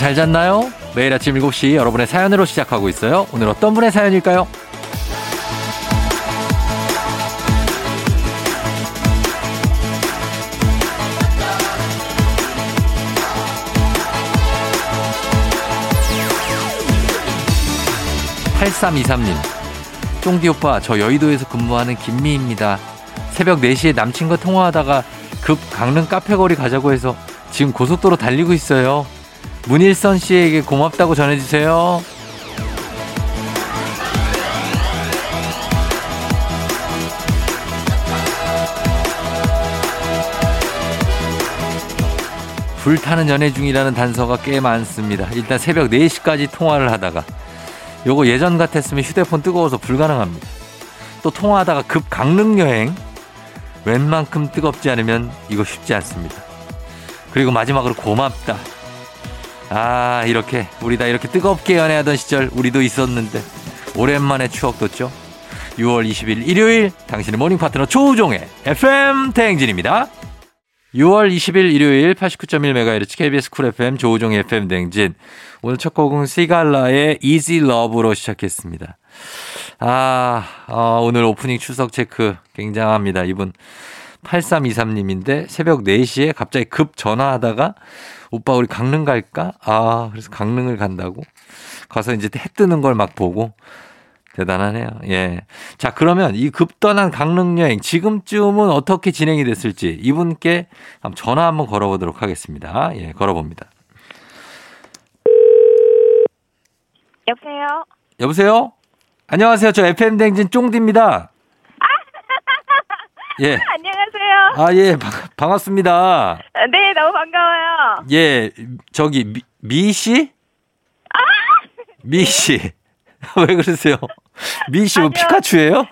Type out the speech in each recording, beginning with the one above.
잘 잤나요? 매일 아침 7시 여러분의 사연으로 시작하고 있어요. 오늘 어떤 분의 사연일까요? 8323님. 쫑디 오빠, 저 여의도에서 근무하는 김미입니다. 새벽 4시에 남친과 통화하다가 급 강릉 카페 거리 가자고 해서 지금 고속도로 달리고 있어요. 문일선 씨에게 고맙다고 전해주세요. 불타는 연애 중이라는 단서가 꽤 많습니다. 일단 새벽 4시까지 통화를 하다가 요거 예전 같았으면 휴대폰 뜨거워서 불가능합니다. 또 통화하다가 급 강릉 여행 웬만큼 뜨겁지 않으면 이거 쉽지 않습니다. 그리고 마지막으로 고맙다. 아 이렇게 우리 다 이렇게 뜨겁게 연애하던 시절 우리도 있었는데 오랜만에 추억 돋죠. 6월 20일 일요일 당신의 모닝 파트너 조우종의 FM 대행진입니다. 6월 20일 일요일 89.1MHz KBS 쿨 FM 조우종의 FM 대행진 오늘 첫 곡은 Sigala의 Easy Love로 시작했습니다. 아, 어, 오늘 오프닝 추석 체크 굉장합니다. 이분 8323님인데 새벽 4시에 갑자기 급 전화하다가 오빠 우리 강릉 갈까? 아, 그래서 강릉을 간다고? 가서 이제 해 뜨는 걸 막 보고 대단하네요. 예. 자, 그러면 이 급떠난 강릉 여행 지금쯤은 어떻게 진행이 됐을지 이분께 전화 한번 걸어보도록 하겠습니다. 예, 걸어봅니다. 여보세요? 여보세요? 안녕하세요. 저 FM 댕진 쫑디입니다. 예. 안녕하세요. 아, 예. 바, 반갑습니다. 네, 너무 반가워요. 예. 저기 미, 미 씨? 미 씨. 왜 그러세요? 미씨뭐 아니요. 피카츄예요?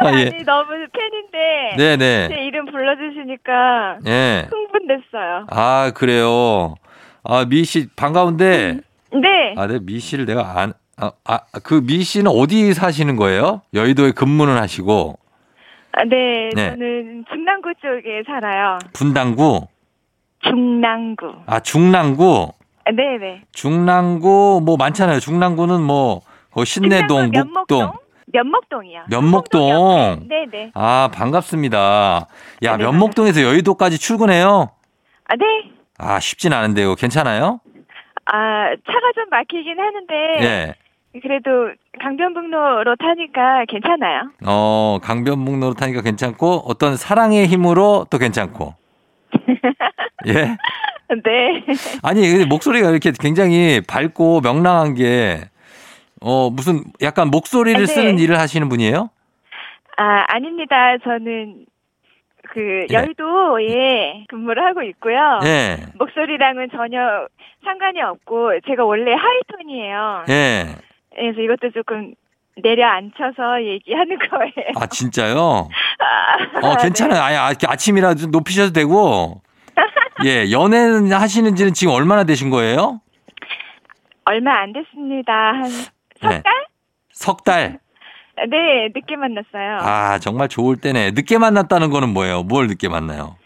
아, 예. 아니, 너무 팬인데. 네, 네. 제 이름 불러주시니까 예. 흥분됐어요. 아, 그래요. 아, 미씨 반가운데 네. 아, 네, 미 씨를 내가 안 아, 아, 그미 씨는 어디 사시는 거예요? 여의도에 근무는 하시고 아, 네, 네. 저는 중랑구 쪽에 살아요. 분당구, 중랑구. 아, 중랑구, 아, 네네. 중랑구 뭐 많잖아요. 중랑구는 뭐그 신내동, 중랑구 묵동. 면목동이요. 면목동. 면목동 옆에. 네네. 아, 반갑습니다. 야, 네, 면목동에서 여의도까지 출근해요? 아, 네. 아, 쉽진 않은데요. 괜찮아요? 아, 차가 좀 막히긴 하는데. 예. 그래도 강변북로로 타니까 괜찮아요. 어, 강변북로로 타니까 괜찮고 어떤 사랑의 힘으로 또 괜찮고. 예? 네. 아니, 목소리가 이렇게 굉장히 밝고 명랑한 게, 어, 무슨 약간 목소리를 네. 쓰는 일을 하시는 분이에요? 아, 아닙니다. 저는 그 예. 여의도에 근무를 하고 있고요. 예. 목소리랑은 전혀 상관이 없고 제가 원래 하이톤이에요. 예. 그래서 이것도 조금 내려앉혀서 얘기하는 거예요. 아, 진짜요? 아, 어, 괜찮아요. 아예 아, 아침이라 좀 높이셔도 되고. 예, 연애는 하시는지는 지금 얼마나 되신 거예요? 얼마 안 됐습니다. 한석 네. 달? 석 달. 네, 늦게 만났어요. 아, 정말 좋을 때네. 늦게 만났다는 거는 뭐예요? 뭘 늦게 만나요?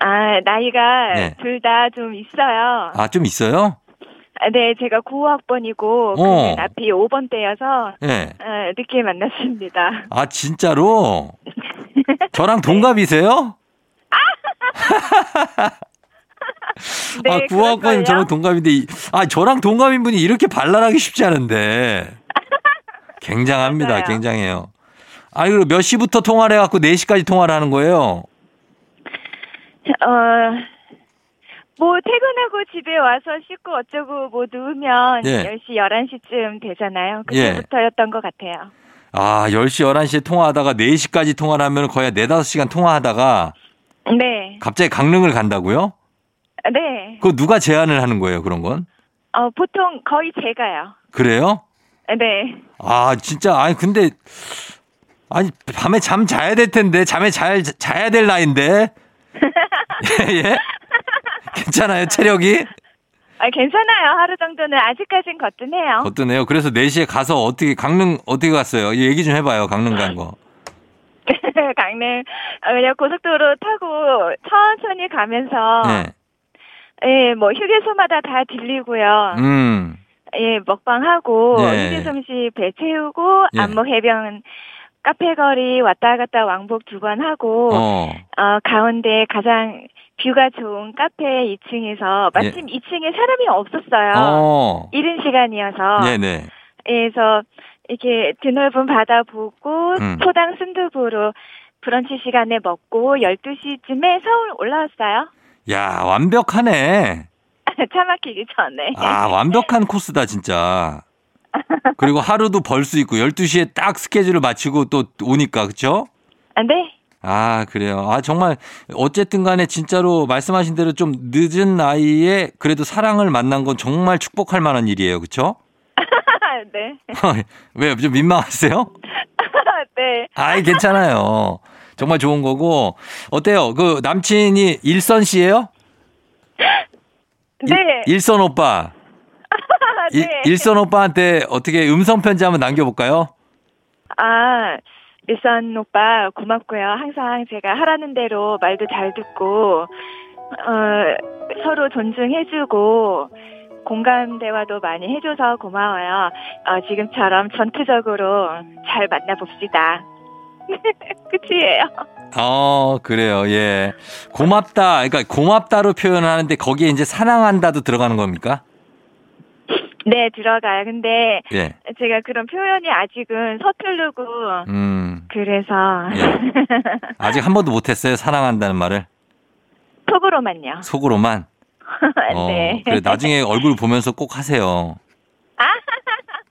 아, 나이가 네. 둘다 좀 있어요. 아, 좀 있어요? 아, 네, 제가 9학번이고 어. 그는 앞이 5번대여서 예. 아, 늦게 만났습니다. 아, 진짜로? 저랑 동갑이세요? 네, 아, 구학번 그럴걸요? 저랑 동갑인데, 이- 아, 저랑 동갑인 분이 이렇게 발랄하기 쉽지 않은데. 굉장합니다. 맞아요. 굉장해요. 아, 그리고 몇 시부터 통화를 해갖고 4시까지 통화를 하는 거예요? 어, 뭐 퇴근하고 집에 와서 씻고 어쩌고 뭐 누우면 예. 10시, 11시쯤 되잖아요. 예. 그때부터였던 것 같아요. 아, 10시, 11시에 통화하다가 4시까지 통화를 하면 거의 4, 5시간 통화하다가 네. 갑자기 강릉을 간다고요? 네. 그거 누가 제안을 하는 거예요, 그런 건? 어, 보통 거의 제가요. 그래요? 네. 아, 진짜, 아니, 근데, 아니, 밤에 잠 자야 될 텐데, 잠에 잘, 자야 될 나이인데. 예, 예? 괜찮아요, 체력이? 아, 괜찮아요. 하루 정도는 아직까진 거뜬해요. 어떠네요. 그래서 4시에 가서 어떻게, 강릉, 어떻게 갔어요? 얘기 좀 해봐요, 강릉 간 거. 강릉 어, 그냥 고속도로 타고 천천히 가면서 네. 예, 뭐 휴게소마다 다 들리고요. 음. 예, 먹방하고 예. 휴게소시 배 채우고 예. 안목 해변 카페 거리 왔다 갔다 왕복 두 번 하고 어. 어, 가운데 가장 뷰가 좋은 카페 2층에서 마침 2층에 사람이 없었어요. 예. 어. 이른 시간이어서 네네. 그래서 이렇게 드넓은 바다 보고 음. 포당 순두부로 브런치 시간에 먹고 12시쯤에 서울 올라왔어요. 야, 완벽하네. 차 막히기 전에. 아, 완벽한 코스다, 진짜. 그리고 하루도 벌 수 있고, 12시에 딱 스케줄을 마치고 또 오니까, 그쵸? 아, 네. 아, 그래요. 아, 정말, 어쨌든 간에 진짜로 말씀하신 대로 좀 늦은 나이에 그래도 사랑을 만난 건 정말 축복할 만한 일이에요. 그쵸? 네. 왜, 좀 민망하세요? 네. 아이, 괜찮아요. 정말 좋은 거고. 어때요? 그 남친이 일선 씨예요 네. 일, 선 오빠. 일- 네. 일 선 오빠한테 어떻게 음성 편지 한번 남겨볼까요? 아, 일선 오빠 고맙고요. 항상 제가 하라는 대로 말도 잘 듣고 어, 서로 존중해주고 공감 대화도 많이 해줘서 고마워요. 어, 지금처럼 전투적으로 잘 만나봅시다. 끝이에요. 어, 그래요. 예. 고맙다. 그러니까 고맙다로 표현하는데 거기에 이제 사랑한다도 들어가는 겁니까? 네, 들어가요. 근데 예. 제가 그런 표현이 아직은 서투르고 음. 그래서 예. 아직 한 번도 못 했어요. 사랑한다는 말을. 속으로만요. 속으로만. 어, 네. 그래, 나중에 얼굴 보면서 꼭 하세요.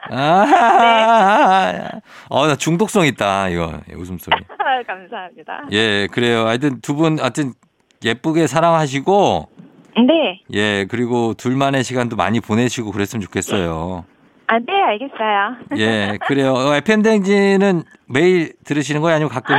네. 아, 어, 나 중독성 있다, 이거, 웃음소리. 감사합니다. 예, 그래요. 하여튼 두 분, 하여튼 예쁘게 사랑하시고, 네. 예, 그리고 둘만의 시간도 많이 보내시고 그랬으면 좋겠어요. 아, 네, 알겠어요. 예, 그래요. 어, FM댕지는 매일 들으시는 거예요? 아니면 가끔?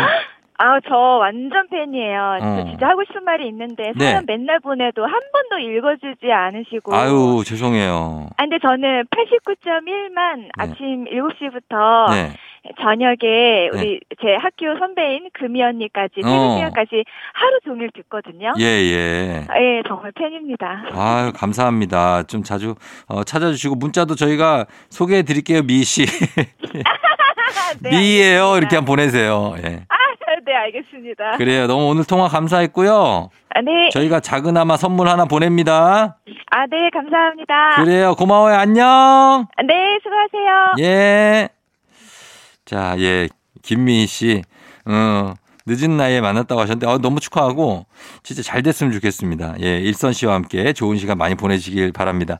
아, 저 완전 팬이에요. 어. 저 진짜 하고 싶은 말이 있는데 네. 사연 맨날 보내도 한 번도 읽어주지 않으시고. 아유, 죄송해요. 아, 근데 저는 89.1만 아침 7시부터 네. 저녁에 우리 제 학교 선배인 금이 언니까지 어. 시간까지 하루 종일 듣거든요. 예, 예. 예, 정말 팬입니다. 아유, 감사합니다. 좀 자주 어, 찾아주시고 문자도 저희가 소개해 드릴게요, 미 씨. 네, 미예요. 이렇게 한번 보내세요. 예. 아, 네, 알겠습니다. 그래요. 너무 오늘 통화 감사했고요. 아, 네. 저희가 작은아마 선물 하나 보냅니다. 아, 네, 감사합니다. 그래요. 고마워요. 안녕. 네, 수고하세요. 예. 자, 예. 김미희 씨. 어, 늦은 나이에 만났다고 하셨는데, 어, 너무 축하하고, 진짜 잘 됐으면 좋겠습니다. 예, 일선 씨와 함께 좋은 시간 많이 보내시길 바랍니다.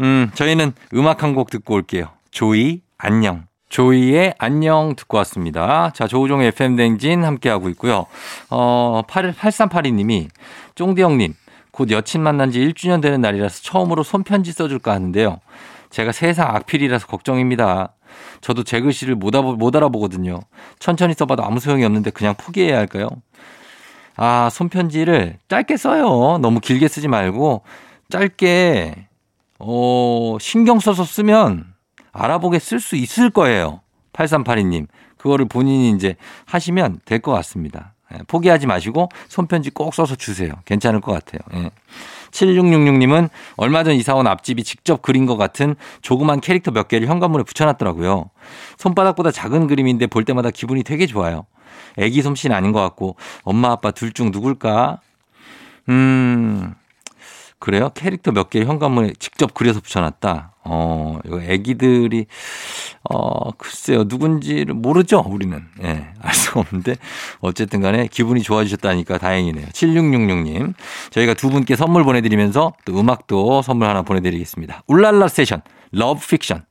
음, 저희는 음악 한 곡 듣고 올게요. 조이, 안녕. 조이의 안녕 듣고 왔습니다. 자, 조우종의 FM댕진 함께하고 있고요. 어, 8, 8382님이, 쫑디 형님, 곧 여친 만난 지 1주년 되는 날이라서 처음으로 손편지 써줄까 하는데요. 제가 세상 악필이라서 걱정입니다. 저도 제 글씨를 못, 알아, 못 알아보거든요. 천천히 써봐도 아무 소용이 없는데 그냥 포기해야 할까요? 아, 손편지를 짧게 써요. 너무 길게 쓰지 말고 짧게, 어, 신경 써서 쓰면 알아보게 쓸 수 있을 거예요. 8382님. 그거를 본인이 이제 하시면 될 것 같습니다. 예, 포기하지 마시고 손편지 꼭 써서 주세요. 괜찮을 것 같아요. 예. 7666님은 얼마 전 이사 온 앞집이 직접 그린 것 같은 조그만 캐릭터 몇 개를 현관문에 붙여놨더라고요. 손바닥보다 작은 그림인데 볼 때마다 기분이 되게 좋아요. 애기 솜씨는 아닌 것 같고 엄마 아빠 둘 중 누굴까? 음, 그래요? 캐릭터 몇 개를 현관문에 직접 그려서 붙여놨다. 어, 이거 애기들이, 어, 글쎄요. 누군지를 모르죠? 우리는. 예, 알 수가 없는데. 어쨌든 간에 기분이 좋아지셨다니까 다행이네요. 7666님. 저희가 두 분께 선물 보내드리면서 또 음악도 선물 하나 보내드리겠습니다. 울랄라 세션, Love Fiction.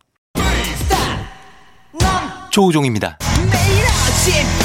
조우종입니다. 매일 아침 7시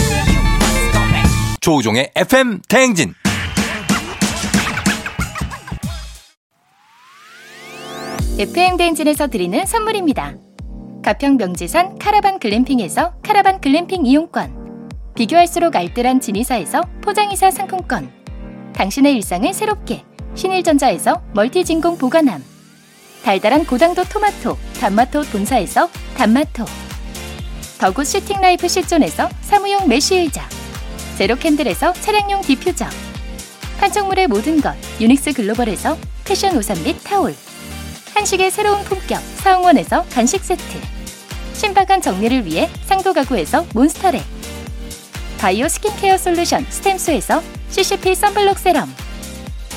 조우종의 FM 대행진 FM 대행진에서 드리는 선물입니다. 가평 명지산 카라반 글램핑에서 카라반 글램핑 이용권. 비교할수록 알뜰한 진이사에서 포장이사 상품권. 당신의 일상을 새롭게 신일전자에서 멀티진공 보관함. 달달한 고당도 토마토 단마토 본사에서 단마토. The Good Sitting Life 시존에서 사무용 메쉬 의자. 제로캔들에서 차량용 디퓨저. 판촉물의 모든 것 유닉스 글로벌에서 패션 우산 및 타올. 한식의 새로운 품격 사홍원에서 간식 세트 신박한 정리를 위해 상도 가구에서 몬스터렉 바이오 스킨케어 솔루션 스템수에서 CCP 선블록 세럼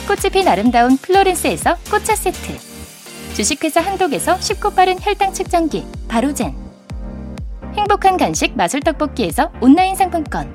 꽃이 핀 아름다운 플로렌스에서 꽃차 세트 주식회사 한독에서 쉽고 빠른 혈당 측정기 바로젠 행복한 간식 마술 떡볶이에서 온라인 상품권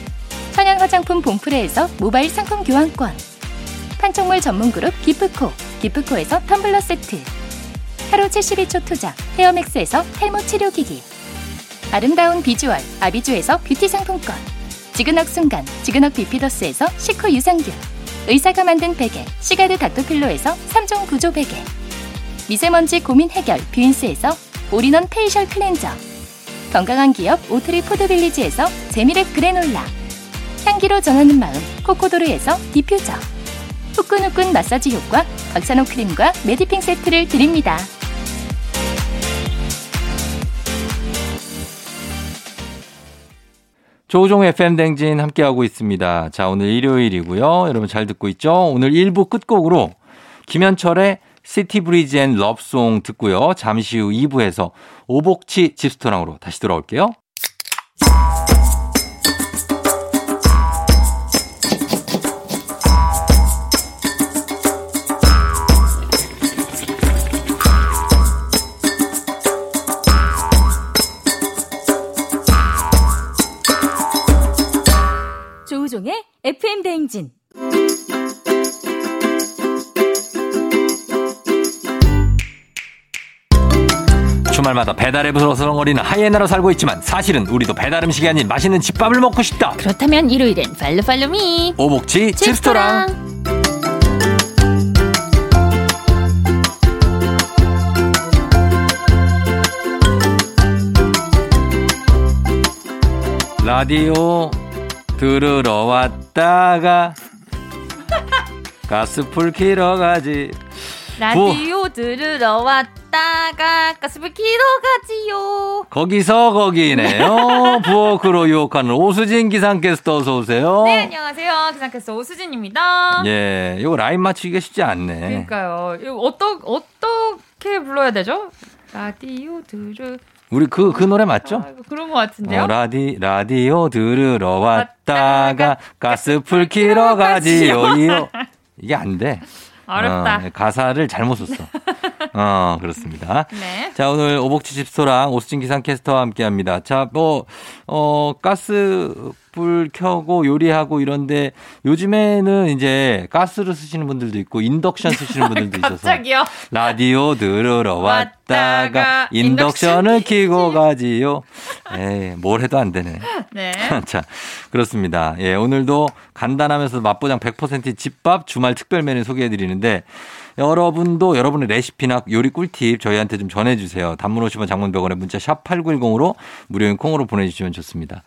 천연 화장품 봉프레에서 모바일 상품 교환권. 판촉물 전문 그룹 기프코 기프코에서 텀블러 세트. 하루 72초 투자 헤어맥스에서 탈모 치료기기. 아름다운 비주얼 아비주에서 뷰티 상품권. 지근억 순간 지근억 비피더스에서 식후 유산균. 의사가 만든 베개 시가드 닥터필로에서 3종 구조 베개. 미세먼지 고민 해결 뷰인스에서 all-in-one facial cleanser. 건강한 기업 오트리 푸드빌리지에서 재미랩 그래놀라 향기로 전하는 마음 코코도르에서 디퓨저 후끈후끈 마사지 효과 박찬호 크림과 메디핑 세트를 드립니다. 조우종 FM 대행진 함께하고 있습니다. 자, 오늘 일요일이고요. 여러분 잘 듣고 있죠? 오늘 1부 끝곡으로 김현철의 City Breeze and Love Song 듣고요. 잠시 후 2부에서 오복치 집스토랑으로 다시 돌아올게요. 조우종의 FM 대행진. 주말마다 배달앱 으로 서렁거리는 하이에나로 살고 있지만 사실은 우리도 배달 음식이 아닌 맛있는 집밥을 먹고 싶다. 그렇다면 일요일엔 팔로 팔로미. 오복치 집스토랑. 라디오 들으러 왔다가 가스풀 키러 가지. 라디오 들으러 왔다가 가스불 키러 가지요. 거기서 거기네요. 부엌으로 유혹하는 오수진 기상캐스터 어서 오세요. 네, 안녕하세요. 기상캐스터 오수진입니다. 예, 이거 라인 맞추기가 쉽지 않네. 그러니까요. 이거 어떠, 어떻게 불러야 되죠? 라디오 들으 우리 그, 그 노래 맞죠? 아, 그런 것 같은데요. 어, 라디, 라디오 들으러 왔다가 가스불 키러 가지요. 이요. 이게 안 돼. 어렵다. 어, 가사를 잘못 썼어. 어, 그렇습니다. 네. 자, 오늘 오복치 집소랑 오수진 기상캐스터와 함께 합니다. 자, 뭐, 어, 가스 불 켜고 요리하고 이런데 요즘에는 이제 가스를 쓰시는 분들도 있고 인덕션 쓰시는 분들도 있어서. 라디오 들으러 왔다가 인덕션을 인덕션 키고 가지요. 에이, 뭘 해도 안 되네. 네. 자, 그렇습니다. 예, 오늘도 간단하면서 맛보장 100% 집밥 주말 특별 메뉴 소개해 드리는데 여러분도 여러분의 레시피나 요리 꿀팁 저희한테 좀 전해주세요. 단문 50원 장문 100원에 문자 샵 8910으로 무료인 콩으로 보내주시면 좋습니다.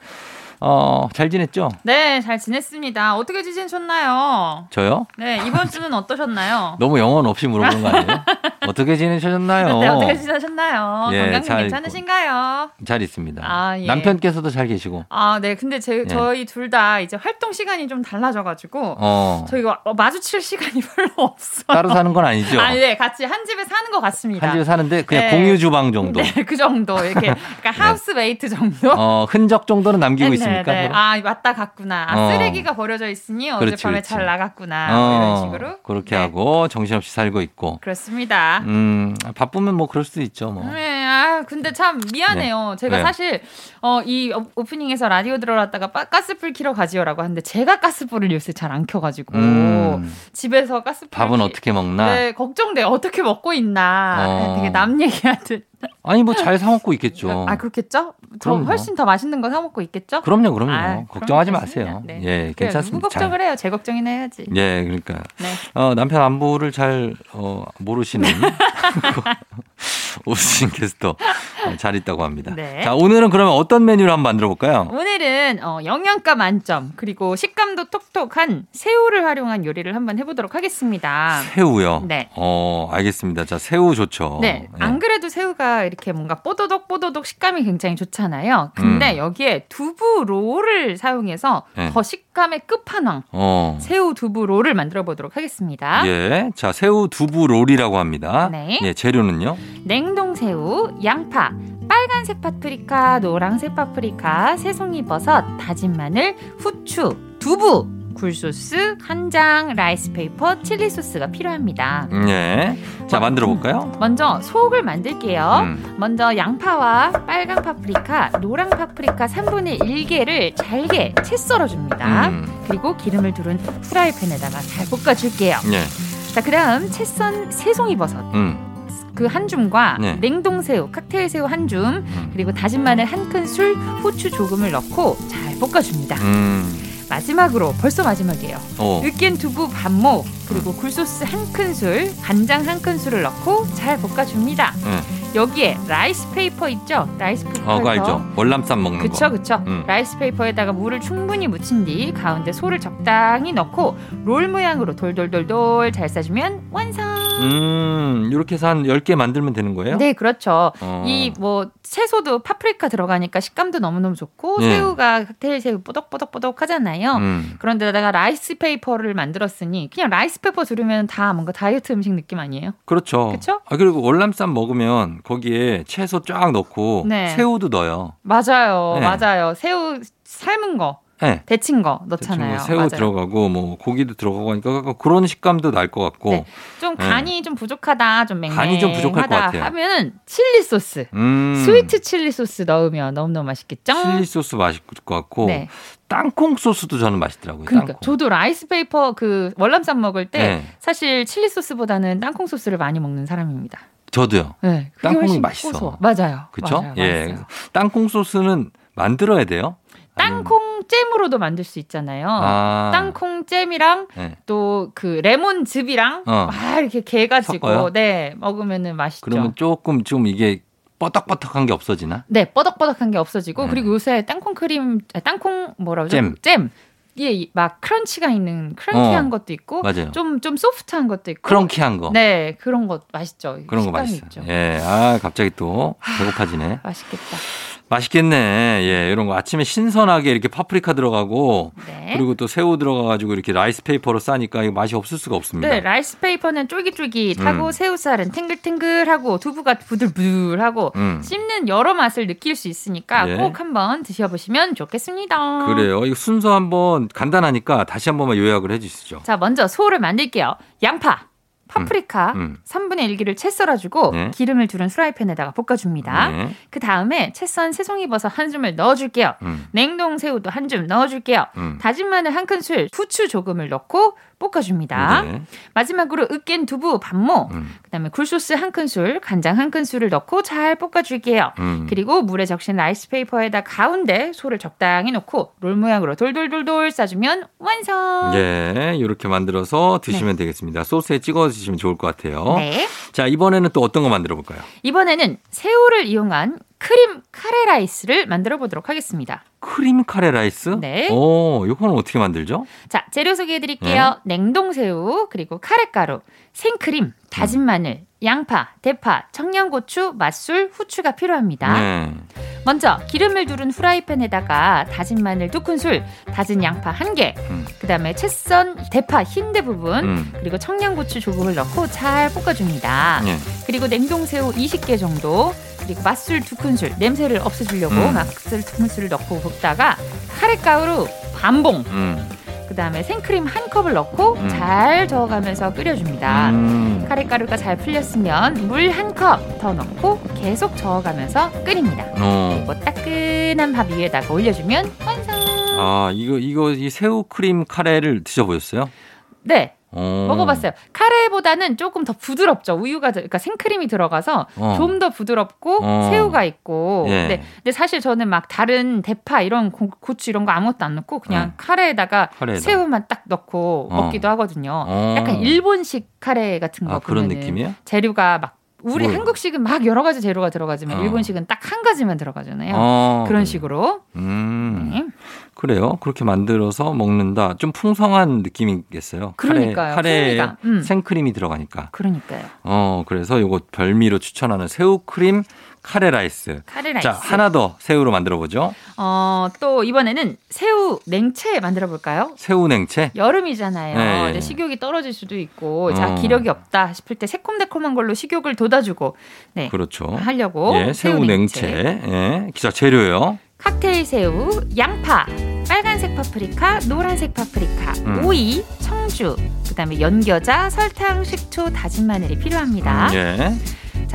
어, 잘 지냈죠? 네, 잘 지냈습니다. 어떻게 지내셨나요? 저요? 네, 이번 주는 어떠셨나요? 너무 영혼 없이 물어보는 거 아니에요? 어떻게 지내셨나요? 네, 어떻게 지내셨나요? 예, 건강 잘 괜찮으신가요? 잘 있습니다. 아, 예. 남편께서도 잘 계시고. 아, 네. 근데 제, 예. 저희 둘 다 이제 활동 시간이 좀 달라져가지고 어. 저희가 마주칠 시간이 별로 없어요. 따로 사는 건 아니죠? 아, 네. 같이 한 집에 사는 것 같습니다. 한 집에 사는데 그냥 네. 공유 주방 정도. 네, 그 정도. 이렇게 그러니까 하우스메이트 정도. 어, 흔적 정도는 남기고 네, 않습니까? 네, 네. 서로? 아 왔다 갔구나. 아, 어. 쓰레기가 버려져 있으니 그렇지, 어젯밤에 그렇지. 잘 나갔구나. 뭐 이런 식으로. 그렇게 네. 하고 정신없이 살고 있고. 그렇습니다. 음, 바쁘면 뭐 그럴 수도 있죠, 뭐. 네, 아 근데 참 미안해요. 제가 네. 사실 어, 이 오- 오프닝에서 라디오 들어갔다가 빠- 가스불 키러 가지요라고 하는데 제가 가스불을 요새 잘 안 켜가지고 음, 집에서 가스불 밥은 키- 어떻게 먹나? 네 걱정돼 어떻게 먹고 있나 어. 되게 남 얘기하듯 아니, 뭐 잘 사먹고 있겠죠. 아 그렇겠죠? 저 그럼요. 훨씬 더 맛있는 거 사 먹고 있겠죠? 그럼요, 그럼요. 아, 걱정하지 그럼 마세요. 네. 예, 괜찮습니다. 누구 걱정을 해요? 제 걱정이나 해야지. 잘. 예, 그러니까. 네. 어, 남편 안부를 잘 어, 모르시는 오수진 게스터 어, 잘 있다고 합니다. 네. 자, 오늘은 그러면 어떤 메뉴를 한번 만들어 볼까요? 오늘은 어, 영양가 만점 그리고 식감도 톡톡한 새우를 활용한 요리를 한번 해보도록 하겠습니다. 새우요. 네. 어, 알겠습니다. 자, 새우 좋죠. 네, 예. 안 그래도 새우가 이렇게 뭔가 뽀도독 뽀도독 식감이 굉장히 좋잖아요. 근데 음. 여기에 두부 롤을 사용해서 네. 더 식감의 끝판왕 어. 새우 두부 롤을 만들어 보도록 하겠습니다. 예. 자, 새우 두부 롤이라고 합니다. 네. 예, 재료는요? 냉동 새우, 양파, 빨간색 파프리카, 노란색 파프리카, 새송이 버섯, 다진 마늘, 후추, 두부, 굴소스, 간장, 라이스페이퍼, 칠리 소스가 필요합니다. 음, 예. 자, 만들어 볼까요? 먼저 속을 만들게요. 음. 먼저 양파와 빨간 파프리카, 노란 파프리카 3분의 1개를 잘게 채 썰어 줍니다. 음. 그리고 기름을 두른 프라이팬에다가 잘 볶아 줄게요. 예. 자, 그 다음 채 썬 새송이 버섯 음. 그한 줌과 네. 냉동 새우, 칵테일 새우 한 줌, 음. 그리고 다진 마늘 한 큰술, 후추 조금을 넣고 잘 볶아줍니다. 음. 마지막으로 벌써 마지막이에요. 어. 으깬 두부 반모, 그리고 굴소스 한 큰술, 간장 한 큰술을 넣고 잘 볶아줍니다. 예. 여기에 라이스 페이퍼 있죠? 라이스 페이퍼. 어, 그거 알죠? 월남쌈 먹는 그쵸, 거. 그쵸. 음. 라이스 페이퍼에다가 물을 충분히 묻힌 뒤 가운데 소를 적당히 넣고 롤 모양으로 돌돌돌돌 잘 싸주면 완성. 음, 이렇게 해서 한 10개 만들면 되는 거예요? 네, 그렇죠. 어. 이뭐 채소도 파프리카 들어가니까 식감도 너무너무 좋고 네. 새우가 칵테일 새우 뽀덕뽀덕뽀덕 하잖아요. 음. 그런데다가 라이스 페이퍼를 만들었으니 그냥 라이스 페이퍼 두르면 다 뭔가 다이어트 음식 느낌 아니에요? 그렇죠. 그쵸? 아, 그리고 월남쌈 먹으면 거기에 채소 쫙 넣고 네. 새우도 넣어요. 맞아요. 네. 맞아요. 새우 삶은 거, 네. 데친 거 넣잖아요. 뭐 새우 맞아요. 들어가고 뭐 고기도 들어가고 하니까 그런 식감도 날 것 같고. 네. 좀 네. 간이 좀 부족하다, 좀 맹맹하다 간이 좀 부족할 것 같아요. 하면은 칠리 소스, 음. 스위트 칠리 소스 넣으면 너무너무 맛있겠죠? 칠리 소스 맛있을 것 같고 네. 땅콩 소스도 저는 맛있더라고요. 그러니까 땅콩. 저도 라이스 페이퍼 그 월남쌈 먹을 때 네. 사실 칠리 소스보다는 땅콩 소스를 많이 먹는 사람입니다. 저도요. 네, 땅콩이 맛있어. 고소해. 맞아요. 그렇죠? 예. 맛있어요. 땅콩 소스는 만들어야 돼요. 땅콩 잼으로도 만들 수 있잖아요. 아. 땅콩 잼이랑 네. 또그 레몬즙이랑 어. 막 이렇게 개가지고? 네 먹으면은 맛있죠. 그러면 조금 좀 이게 뻐덕뻐덕한 게 없어지나? 네 뻐덕뻐덕한 게 없어지고 네. 그리고 요새 땅콩 크림, 아, 땅콩 뭐라고 잼. 잼. 이게 막 크런치가 있는 크런키한 어. 것도 있고 맞아요. 좀좀 소프트한 것도 있고 크런키한 거. 네 그런 것 맛있죠. 그런 거 맛있어. 있죠. 예. 아, 갑자기 또 배고파지네. 맛있겠다. 맛있겠네. 예, 이런 거 아침에 신선하게 이렇게 파프리카 들어가고 네. 그리고 또 새우 들어가가지고 이렇게 라이스 페이퍼로 싸니까 이거 맛이 없을 수가 없습니다. 네, 라이스 페이퍼는 쫄깃쫄깃하고 음. 새우살은 탱글탱글하고 두부가 부들부들하고 음. 씹는 여러 맛을 느낄 수 있으니까 예. 꼭 한번 드셔보시면 좋겠습니다. 그래요. 이거 순서 한번 간단하니까 다시 한 번만 요약을 해주시죠. 자, 먼저 소를 만들게요. 양파, 파프리카 음. 3분의 1개를 채 썰어주고 네. 기름을 두른 프라이팬에다가 볶아줍니다. 네. 그 다음에 채 썬 새송이버섯 한 줌을 넣어줄게요. 음. 냉동 새우도 한 줌 넣어줄게요. 음. 다진 마늘 한 큰술, 후추 조금을 넣고 볶아줍니다. 네. 마지막으로 으깬 두부 반모, 음. 그다음에 굴소스 한 큰술, 간장 한 큰술을 넣고 잘 볶아줄게요. 음. 그리고 물에 적신 라이스 페이퍼에다 가운데 소를 적당히 넣고 롤 모양으로 돌돌돌돌 싸주면 완성. 예, 이렇게 만들어서 드시면 되겠습니다. 소스에 찍어 드시면 좋을 것 같아요. 네. 자, 이번에는 또 어떤 거 만들어 볼까요? 이번에는 새우를 이용한 크림 카레 라이스를 만들어 보도록 하겠습니다. 크림 카레 라이스? 네. 오, 이거는 어떻게 만들죠? 자, 재료 소개해 드릴게요. 네. 냉동 새우, 그리고 카레가루, 생크림, 다진 음. 마늘, 양파, 대파, 청양고추, 맛술, 후추가 필요합니다. 네. 먼저 기름을 두른 후라이팬에다가 다진 마늘 두 큰술, 다진 양파 한 개, 음. 그다음에 채썬 대파 흰대 부분, 음. 그리고 청양고추 조금을 넣고 잘 볶아줍니다. 예. 그리고 냉동새우 20개 정도, 그리고 맛술 두 큰술, 냄새를 없애주려고 음. 맛술 두 큰술을 넣고 볶다가 카레가루 반봉, 음. 그 다음에 생크림 한 컵을 넣고 음. 잘 저어가면서 끓여줍니다. 음. 카레가루가 잘 풀렸으면 물 한 컵 더 넣고 계속 저어가면서 끓입니다. 어. 그리고 따끈한 밥 위에다가 올려주면 완성. 아, 이거 이거 이 새우 크림 카레를 드셔 보셨어요? 네, 어. 먹어봤어요. 카레보다는 조금 더 부드럽죠. 우유가 들- 그러니까 생크림이 들어가서 어. 좀더 부드럽고 어. 새우가 있고. 예. 네, 근데 사실 저는 막 다른 대파 이런 고, 고추 이런 거 아무것도 안 넣고 그냥 어. 카레에다가 카레에다. 새우만 딱 넣고 어. 먹기도 하거든요. 어. 약간 일본식 카레 같은 거 아, 그런 보면은 느낌이에요? 재료가 막 우리 뭘? 한국식은 막 여러 가지 재료가 들어가지만 어. 일본식은 딱 한 가지만 들어가잖아요. 어. 그런 식으로. 음. 네. 그래요. 그렇게 만들어서 먹는다. 좀 풍성한 느낌이겠어요. 그러니까요. 카레, 카레에. 음. 생크림이 들어가니까. 그러니까요. 어, 그래서 요거 별미로 추천하는 새우 크림 카레 라이스. 카레 라이스. 자, 하나 더 새우로 만들어 보죠. 어, 또 이번에는 새우 냉채 만들어 볼까요? 새우 냉채. 여름이잖아요. 네. 식욕이 떨어질 수도 있고, 자 어. 기력이 없다 싶을 때 새콤달콤한 걸로 식욕을 돋아주고, 네 그렇죠. 하려고 예, 새우 냉채. 예. 기자 재료요. 칵테일 새우, 양파, 빨간색 파프리카, 노란색 파프리카, 음. 오이, 청주, 그다음에 연겨자, 설탕, 식초, 다진 마늘이 필요합니다. 예.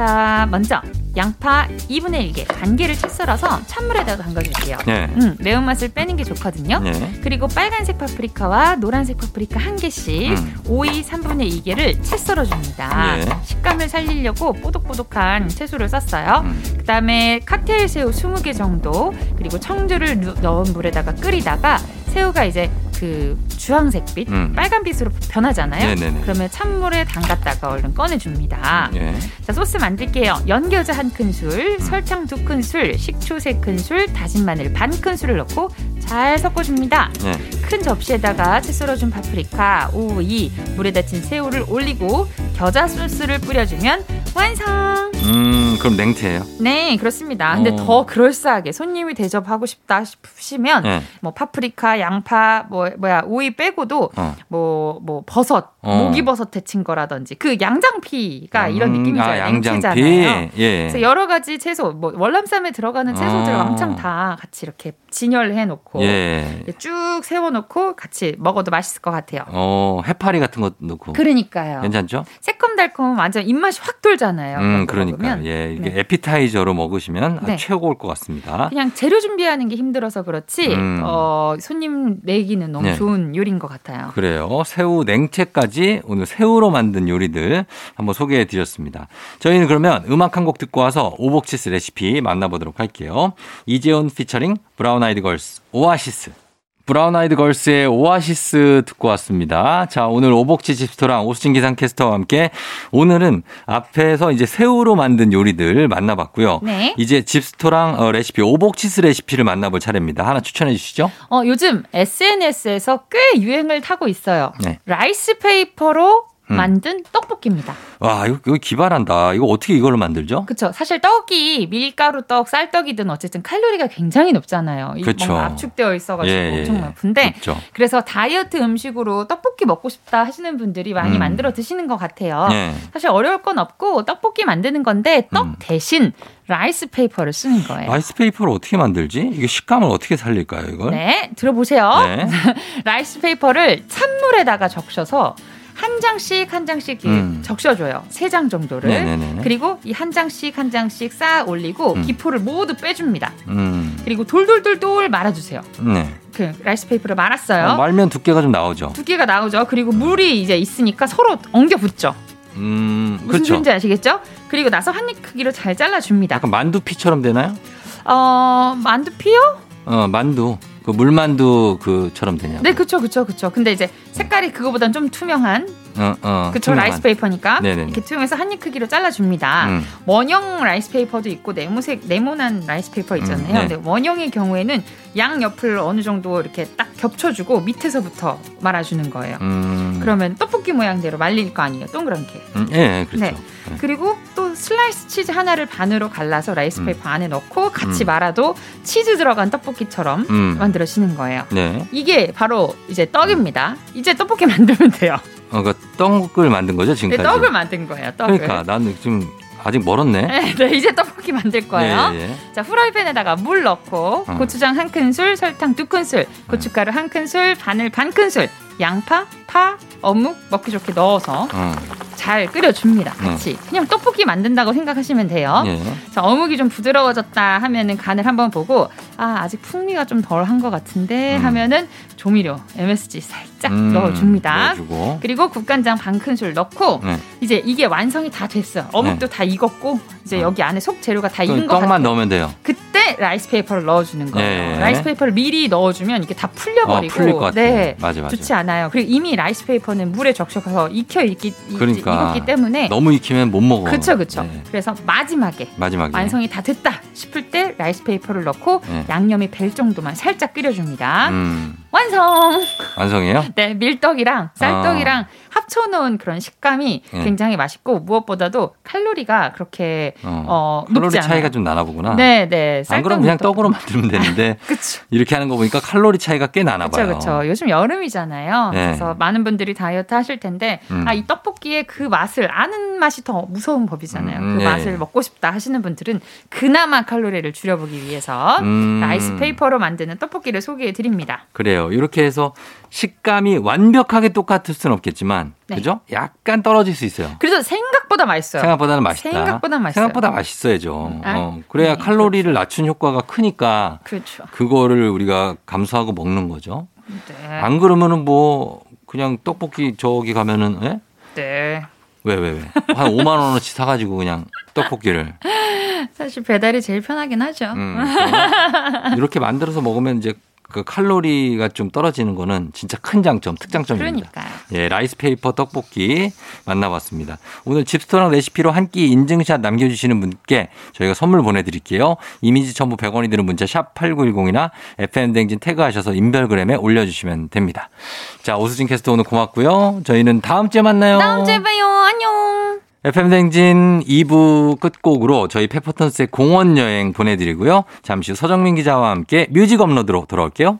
자, 먼저 양파 2분의 1개, 반 개를 채 썰어서 찬물에다 담가줄게요. 예. 음, 매운맛을 빼는 게 좋거든요. 예. 그리고 빨간색 파프리카와 노란색 파프리카 한 개씩, 음. 오이 3분의 2개를 채 썰어줍니다. 예. 식감을 살리려고 뽀독뽀독한 채소를 썼어요. 음. 그 다음에 칵테일 새우 20개 정도, 그리고 청주를 누- 넣은 물에다가 끓이다가 새우가 이제 그 주황색빛, 음. 빨간빛으로 변하잖아요. 네네네. 그러면 찬물에 담갔다가 얼른 꺼내줍니다. 예. 자, 소스 만들게요. 연겨자 한 큰술, 음. 설탕 두 큰술, 식초 세 큰술, 다진 마늘 반 큰술을 넣고 잘 섞어줍니다. 예. 큰 접시에다가 채 썰어준 파프리카, 오이, 물에 데친 새우를 올리고 겨자 소스를 뿌려주면 완성! 음, 그럼 냉채예요. 네, 그렇습니다. 근데 어. 더 그럴싸하게 손님이 대접하고 싶다 싶으시면 예. 뭐 파프리카, 양파, 뭐 뭐야 오이 빼고도 어. 뭐뭐 버섯, 어. 목이버섯 데친 거라든지 그 양장피가 이런 음, 느낌이죠. 아, 양장피. 냉채잖아요. 예. 그래서 여러 가지 채소, 뭐 월남쌈에 들어가는 채소들 어. 왕창 다 같이 이렇게 진열해 놓고 예. 쭉 세워 놓고 같이 먹어도 맛있을 것 같아요. 어, 해파리 같은 거 넣고. 그러니까요. 괜찮죠? 새콤달콤 완전 입맛이 확 돌잖아요. 음, 그러니까. 예, 이게 네. 에피타이저로 먹으시면 네. 최고일 것 같습니다. 그냥 재료 준비하는 게 힘들어서 그렇지 음. 어, 손님 내기는 너무 네. 좋은 요리인 것 같아요. 그래요. 새우 냉채까지 오늘 새우로 만든 요리들 한번 소개해 드렸습니다. 저희는 그러면 음악 한 곡 듣고 와서 오복치스 레시피 만나보도록 할게요. 이재훈 피처링 브라운 아이드 걸스 오아시스. 브라운 아이드 걸스의 오아시스 듣고 왔습니다. 자, 오늘 오복치 집스토랑 오수진 기상캐스터와 함께 오늘은 앞에서 이제 새우로 만든 요리들 만나봤고요. 네. 이제 집스토랑 어, 레시피 오복치스 레시피를 만나볼 차례입니다. 하나 추천해 주시죠. 어, 요즘 SNS에서 꽤 유행을 타고 있어요. 네. 라이스 페이퍼로 음. 만든 떡볶이입니다. 와, 이거, 이거 기발하다. 이거 어떻게 이걸로 만들죠? 그렇죠. 사실 떡이 밀가루 떡, 쌀떡이든 어쨌든 칼로리가 굉장히 높잖아요. 이 그쵸. 뭔가 압축되어 있어가지고 예, 예, 엄청 예. 높은데 그렇죠. 그래서 다이어트 음식으로 떡볶이 먹고 싶다 하시는 분들이 많이 음. 만들어 드시는 것 같아요. 예. 사실 어려울 건 없고 떡볶이 만드는 건데 떡 음. 대신 라이스 페이퍼를 쓰는 거예요. 라이스 페이퍼를 어떻게 만들지? 이게 식감을 어떻게 살릴까요, 이걸? 네, 들어보세요. 네. 라이스 페이퍼를 찬물에다가 적셔서 한 장씩 한 장씩 음. 적셔줘요. 세 장 정도를. 네네네. 그리고 이 한 장씩 한 장씩 쌓아 올리고 음. 기포를 모두 빼줍니다. 음. 그리고 돌돌돌돌 말아주세요. 네. 그 라이스 페이퍼를 말았어요. 어, 말면 두께가 좀 나오죠. 두께가 나오죠. 그리고 물이 이제 있으니까 서로 엉겨 붙죠. 음, 무슨 그렇죠. 소리인지 아시겠죠? 그리고 나서 한 입 크기로 잘 잘라줍니다. 약간 만두피처럼 되나요? 어, 만두피요? 어, 만두. 그 물만두 피처럼 되냐고. 네, 그쵸, 그쵸, 그쵸. 근데 이제 색깔이 그거보단 좀 투명한, 어, 어. 그쵸, 투명한. 라이스 페이퍼니까. 네네네. 이렇게 투명해서 한 입 크기로 잘라줍니다. 음. 원형 라이스 페이퍼도 있고, 네모색, 네모난 라이스 페이퍼 있잖아요. 음, 네. 근데 원형의 경우에는 양 옆을 어느 정도 이렇게 딱 겹쳐주고 밑에서부터 말아주는 거예요. 음. 그러면 떡볶이 모양대로 말릴 거 아니에요, 동그랗게. 음, 예, 그렇죠. 네. 그리고 또 슬라이스 치즈 하나를 반으로 갈라서 라이스 페이퍼 안에 넣고 같이 음. 말아도 치즈 들어간 떡볶이처럼 음. 만들어지는 거예요. 네. 이게 바로 이제 떡입니다. 이제 떡볶이 만들면 돼요. 어, 그러니까 떡을 만든 거죠 네, 지금까지. 떡을 만든 거예요. 떡을. 그러니까 나는 지금 아직 멀었네. 네, 네, 이제 떡볶이 만들 거예요. 예, 예. 자, 후라이팬에다가 물 넣고 어. 고추장 한 큰술, 설탕 두 큰술, 고춧가루 한 큰술, 바늘 반 큰술, 양파, 파, 어묵 먹기 좋게 넣어서 어, 잘 끓여줍니다. 같이. 그냥 떡볶이 만든다고 생각하시면 돼요. 예. 자, 어묵이 좀 부드러워졌다 하면은 간을 한번 보고 아, 아직 풍미가 좀 덜한 것 같은데 음. 하면은 조미료 MSG 살짝 음, 넣어줍니다. 넣어주고. 그리고 국간장 반 큰술 넣고 네. 이제 이게 완성이 다 됐어요. 어묵도 다 익었고 이제 어. 여기 안에 속 재료가 다 익은 것 같아요. 떡만 넣으면 돼요. 그 때 라이스 페이퍼를 넣어주는 거예요. 예, 예. 라이스 페이퍼를 미리 넣어주면 이게 다 어, 풀려버리고 풀릴 것 같아. 네, 맞아, 맞아. 좋지 않아요. 그리고 이미 라이스 페이퍼는 물에 적셔서 익혀 있기 그러니까 익었기 때문에 너무 익히면 못 먹어. 그쵸 그쵸. 네. 그래서 마지막에 마지막에. 완성이 다 됐다 싶을 때 라이스 페이퍼를 넣고 네. 양념이 벨 정도만 살짝 끓여줍니다. 음, 완성. 완성이에요? 네, 밀떡이랑 쌀떡이랑 합쳐놓은 그런 식감이 아. 네. 굉장히 맛있고 무엇보다도 칼로리가 그렇게 어. 어, 칼로리 높지 않아요. 차이가 좀 나나 보구나. 네, 네. 안 그러면 그냥 떡으로 만들면 되는데 그쵸. 이렇게 하는 거 보니까 칼로리 차이가 꽤 나나 그렇죠, 봐요. 그렇죠. 요즘 여름이잖아요. 네. 그래서 많은 분들이 다이어트 하실 텐데 음. 아이 떡볶이의 그 맛을 아는 맛이 더 무서운 법이잖아요. 음, 그 예. 맛을 먹고 싶다 하시는 분들은 그나마 칼로리를 줄여보기 위해서 음. 라이스 페이퍼로 만드는 떡볶이를 소개해 드립니다. 그래요. 이렇게 해서 식감이 완벽하게 똑같을 수는 없겠지만, 네. 그죠? 약간 떨어질 수 있어요. 그래서 생각보다 맛있어요. 생각보다는 맛있다. 생각보다 맛있어요. 생각보다 맛있어야죠. 아, 어, 그래야 네, 칼로리를 낮춘 효과가 크니까 그렇죠. 그거를 우리가 감수하고 먹는 거죠. 네. 안 그러면은 뭐 그냥 떡볶이 저기 가면은 예? 네. 왜 왜 왜? 한 5만 원어치 사가지고 그냥 떡볶이를 사실 배달이 제일 편하긴 하죠. 음, 그래서 이렇게 만들어서 먹으면 이제 그 칼로리가 좀 떨어지는 거는 진짜 큰 장점, 특장점입니다. 그러니까요. 예, 라이스 페이퍼 떡볶이 만나봤습니다. 오늘 집스토랑 레시피로 한 끼 인증샷 남겨주시는 분께 저희가 선물 보내드릴게요. 이미지 첨부 100원이 드는 문자 샵 8910이나 FM대행진 태그하셔서 인별그램에 올려주시면 됩니다. 자, 오수진 캐스터 오늘 고맙고요. 저희는 다음 주에 만나요. 다음 주에 봐요. 안녕. FM댕진 2부 끝곡으로 저희 페퍼턴스의 공원 여행 보내드리고요. 잠시 후 서정민 기자와 함께 뮤직 업로드로 돌아올게요.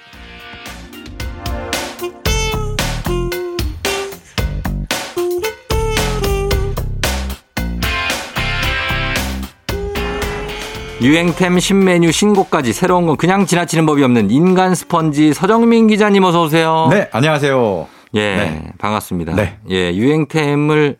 유행템 신메뉴 신곡까지 새로운 건 그냥 지나치는 법이 없는 인간 스펀지 서정민 기자님 어서 오세요. 네, 안녕하세요. 예, 네. 반갑습니다. 네. 예, 유행템을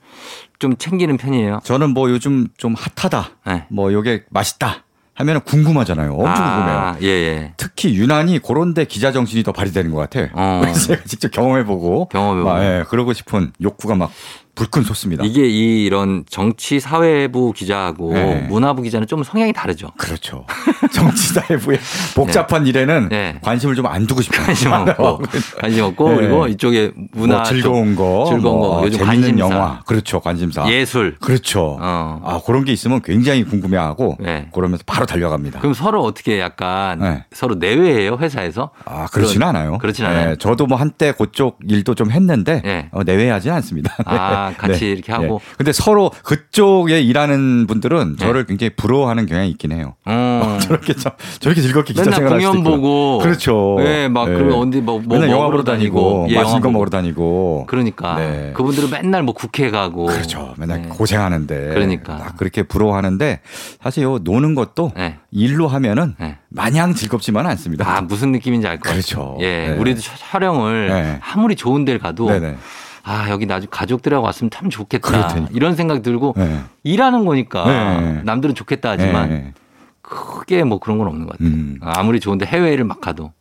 좀 챙기는 편이에요. 저는 뭐 요즘 좀 핫하다. 네. 뭐 요게 맛있다. 하면은 궁금하잖아요. 엄청 궁금해요. 아, 예, 예. 특히 유난히 그런데 기자 정신이 더 발휘되는 것 같아. 어. 제가 직접 경험해보고, 경험해보고. 막, 예, 그러고 싶은 욕구가 막 불끈 솟습니다. 이게 이 이런 정치 사회부 기자하고 네. 문화부 기자는 좀 성향이 다르죠. 그렇죠. 정치 사회부의 복잡한 일에는 네. 관심을 좀 안 두고 싶어요. 관심 없고 관심 없고 네. 그리고 이쪽에 문화 뭐 즐거운 거, 즐거운 뭐 거 요즘 재밌는 관심사 영화, 그렇죠, 관심사. 예술 그렇죠. 어. 아 그런 게 있으면 굉장히 궁금해하고 네. 그러면서 바로 달려갑니다. 그럼 서로 어떻게 약간 네. 서로 내외예요 회사에서 아, 그런- 않아요. 그렇진 않아요? 예, 저도 뭐 한때 그쪽 일도 좀 했는데 예. 어, 내외하지는 않습니다. 아, 같이 이렇게 하고? 예. 근데 서로 그쪽에 일하는 분들은 네. 저를 굉장히 부러워하는 경향이 있긴 해요. 어. 저렇게 참 저렇게 즐겁게 생활할 수도 공연. 보고 그렇죠. 예, 막 예. 그런 어디 뭐, 뭐 맨날 영화 보러 다니고, 예, 영화 맛있는 거. 먹으러 다니고. 그러니까 네. 그분들은 맨날 뭐 국회 가고 그렇죠. 맨날 네. 고생하는데. 그러니까. 막 그렇게 부러워하는데 사실 요 노는 것도 네. 일로 하면은 네. 마냥 즐겁지만 않습니다. 아 무슨 느낌인지 알 것 같아요. 그렇죠. 예, 네. 우리도 촬- 촬영을 네. 아무리 좋은 데를 가도 네네. 아 여기 나중 가족들하고 왔으면 참 좋겠다. 이런 생각 들고 네. 일하는 거니까 네. 남들은 좋겠다 하지만 네. 크게 뭐 그런 건 없는 것 같아요. 음. 아무리 좋은데 해외를 막 가도.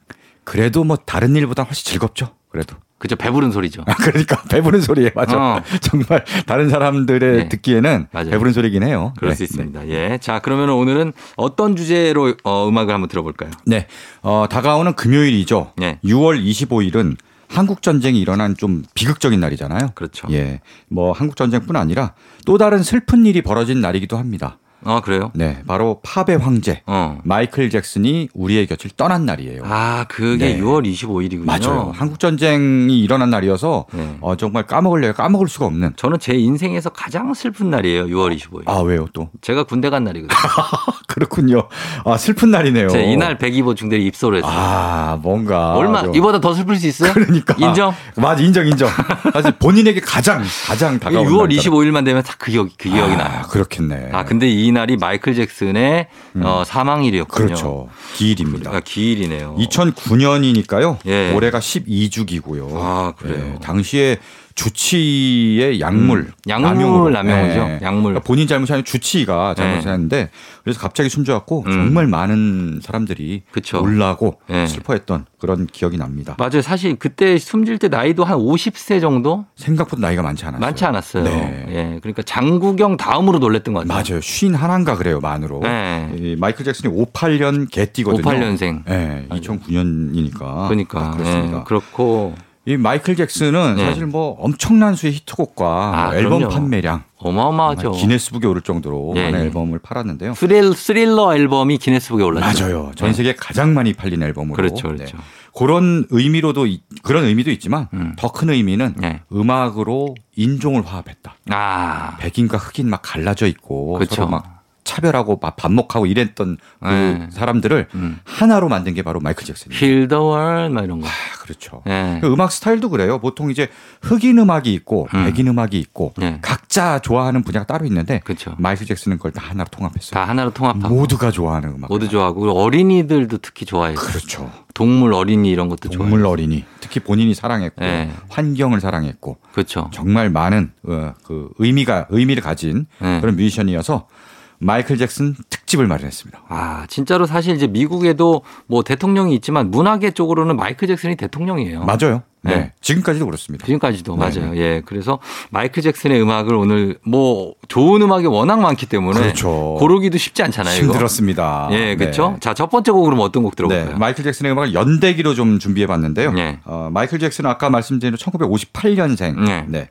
그래도 뭐 다른 일보다 훨씬 즐겁죠. 그래도. 그죠. 배부른 소리죠. 아, 그러니까 배부른 소리에 맞아. 어. 정말 다른 사람들의 네. 듣기에는 맞아요. 배부른 소리긴 해요. 그럴 네, 수 있습니다. 예. 자, 그러면 오늘은 어떤 주제로 어, 음악을 한번 들어볼까요? 네. 어, 다가오는 금요일이죠. 네. 6월 25일은 한국 전쟁이 일어난 좀 비극적인 날이잖아요. 그렇죠. 예. 뭐 한국 전쟁뿐 아니라 또 다른 슬픈 일이 벌어진 날이기도 합니다. 아, 그래요? 네. 바로 팝의 황제 어. 마이클 잭슨이 우리의 곁을 떠난 날이에요. 아, 그게 네. 6월 25일이군요. 맞아요. 한국 전쟁이 일어난 날이어서 네. 어, 정말 까먹을래야 까먹을 수가 없는. 저는 제 인생에서 가장 슬픈 날이에요. 6월 25일. 아 왜요 또? 제가 군대 간 날이거든요. 그렇군요. 아 슬픈 날이네요. 제 이날 102보 중대리 입소를 했어요. 아 뭔가 얼마 좀- 이보다 더 슬플 수 있어요? 그러니까 인정? 맞아 인정 인정. 사실 본인에게 가장 가장 다가온 6월 날이다. 25일만 되면 다 그 기억 그 기억이 아, 나요. 그렇겠네. 아 근데 이 날이 마이클 잭슨의 어, 사망일이었군요. 그렇죠. 기일입니다. 아, 기일이네요. 2009년이니까요. 예. 올해가 12주기고요. 아, 그래요? 당시에 주치의 약물 음, 약물 남용으로. 남용이죠. 약물. 그러니까 본인 잘못이 아니라 주치의가 잘못했는데 그래서 갑자기 숨져갖고 음. 정말 많은 사람들이 그쵸. 놀라고 예. 슬퍼했던 그런 기억이 납니다. 맞아요. 사실 그때 숨질 때 나이도 한 50세 정도 생각보다 나이가 많지 않았어요. 많지 않았어요. 네. 예, 그러니까 장국영 다음으로 놀랬던 것 같아요. 맞아요. 쉰 하나인가 그래요 만으로. 네. 이 마이클 잭슨이 58년 개띠거든요. 58년생. 네, 2009년이니까. 그러니까 그렇습니다. 예, 그렇고 이 마이클 잭슨은 네. 사실 뭐 엄청난 수의 히트곡과 아, 뭐 앨범 그럼요. 판매량 어마어마하죠. 기네스북에 오를 정도로 예, 많은 예. 앨범을 팔았는데요. 스릴 스릴러 앨범이 기네스북에 올랐죠. 맞아요. 전 세계 가장 많이 팔린 앨범으로. 그렇죠, 그렇죠. 네. 그런 의미로도 이- 그런 의미도 있지만 음. 더큰 의미는 네. 음악으로 인종을 화합했다. 아, 백인과 흑인 막 갈라져 있고 그렇죠. 서로 막 차별하고 막 반목하고 이랬던 그 네. 사람들을 음. 하나로 만든 게 바로 마이클 잭슨이에요. World 막 이런 거. 아, 그렇죠. 예. 그 음악 스타일도 그래요. 보통 이제 흑인 음악이 있고 음. 백인 음악이 있고 네. 각자 좋아하는 분야가 따로 있는데 그렇죠. 마이클 잭슨은 그걸 다 하나로 통합했어요. 다 하나로 통합하고 모두가 좋아하는 음악. 모두 좋아하고 어린이들도 특히 좋아해요. 그렇죠. 동물 어린이 이런 것도 좋아해요. 동물 어린이 특히 본인이 사랑했고 네. 환경을 사랑했고 그렇죠. 정말 많은 어, 그 의미가 의미를 가진 네. 그런 뮤지션이어서 마이클 잭슨 특집을 마련했습니다. 아, 진짜로 사실 이제 미국에도 뭐 대통령이 있지만 문화계 쪽으로는 마이클 잭슨이 대통령이에요. 맞아요. 네. 네. 지금까지도 그렇습니다. 지금까지도 네, 맞아요. 예. 그래서 마이클 잭슨의 음악을 오늘 뭐 좋은 음악이 워낙 많기 때문에 그렇죠. 고르기도 쉽지 않잖아요. 힘들었습니다. 예, 그렇죠. 네. 자, 첫 번째 곡으로 뭐 어떤 곡 네, 들어볼까요? 마이클 잭슨의 음악을 연대기로 좀 준비해 봤는데요. 네. 어, 마이클 잭슨은 아까 말씀드린 1958년생. 네.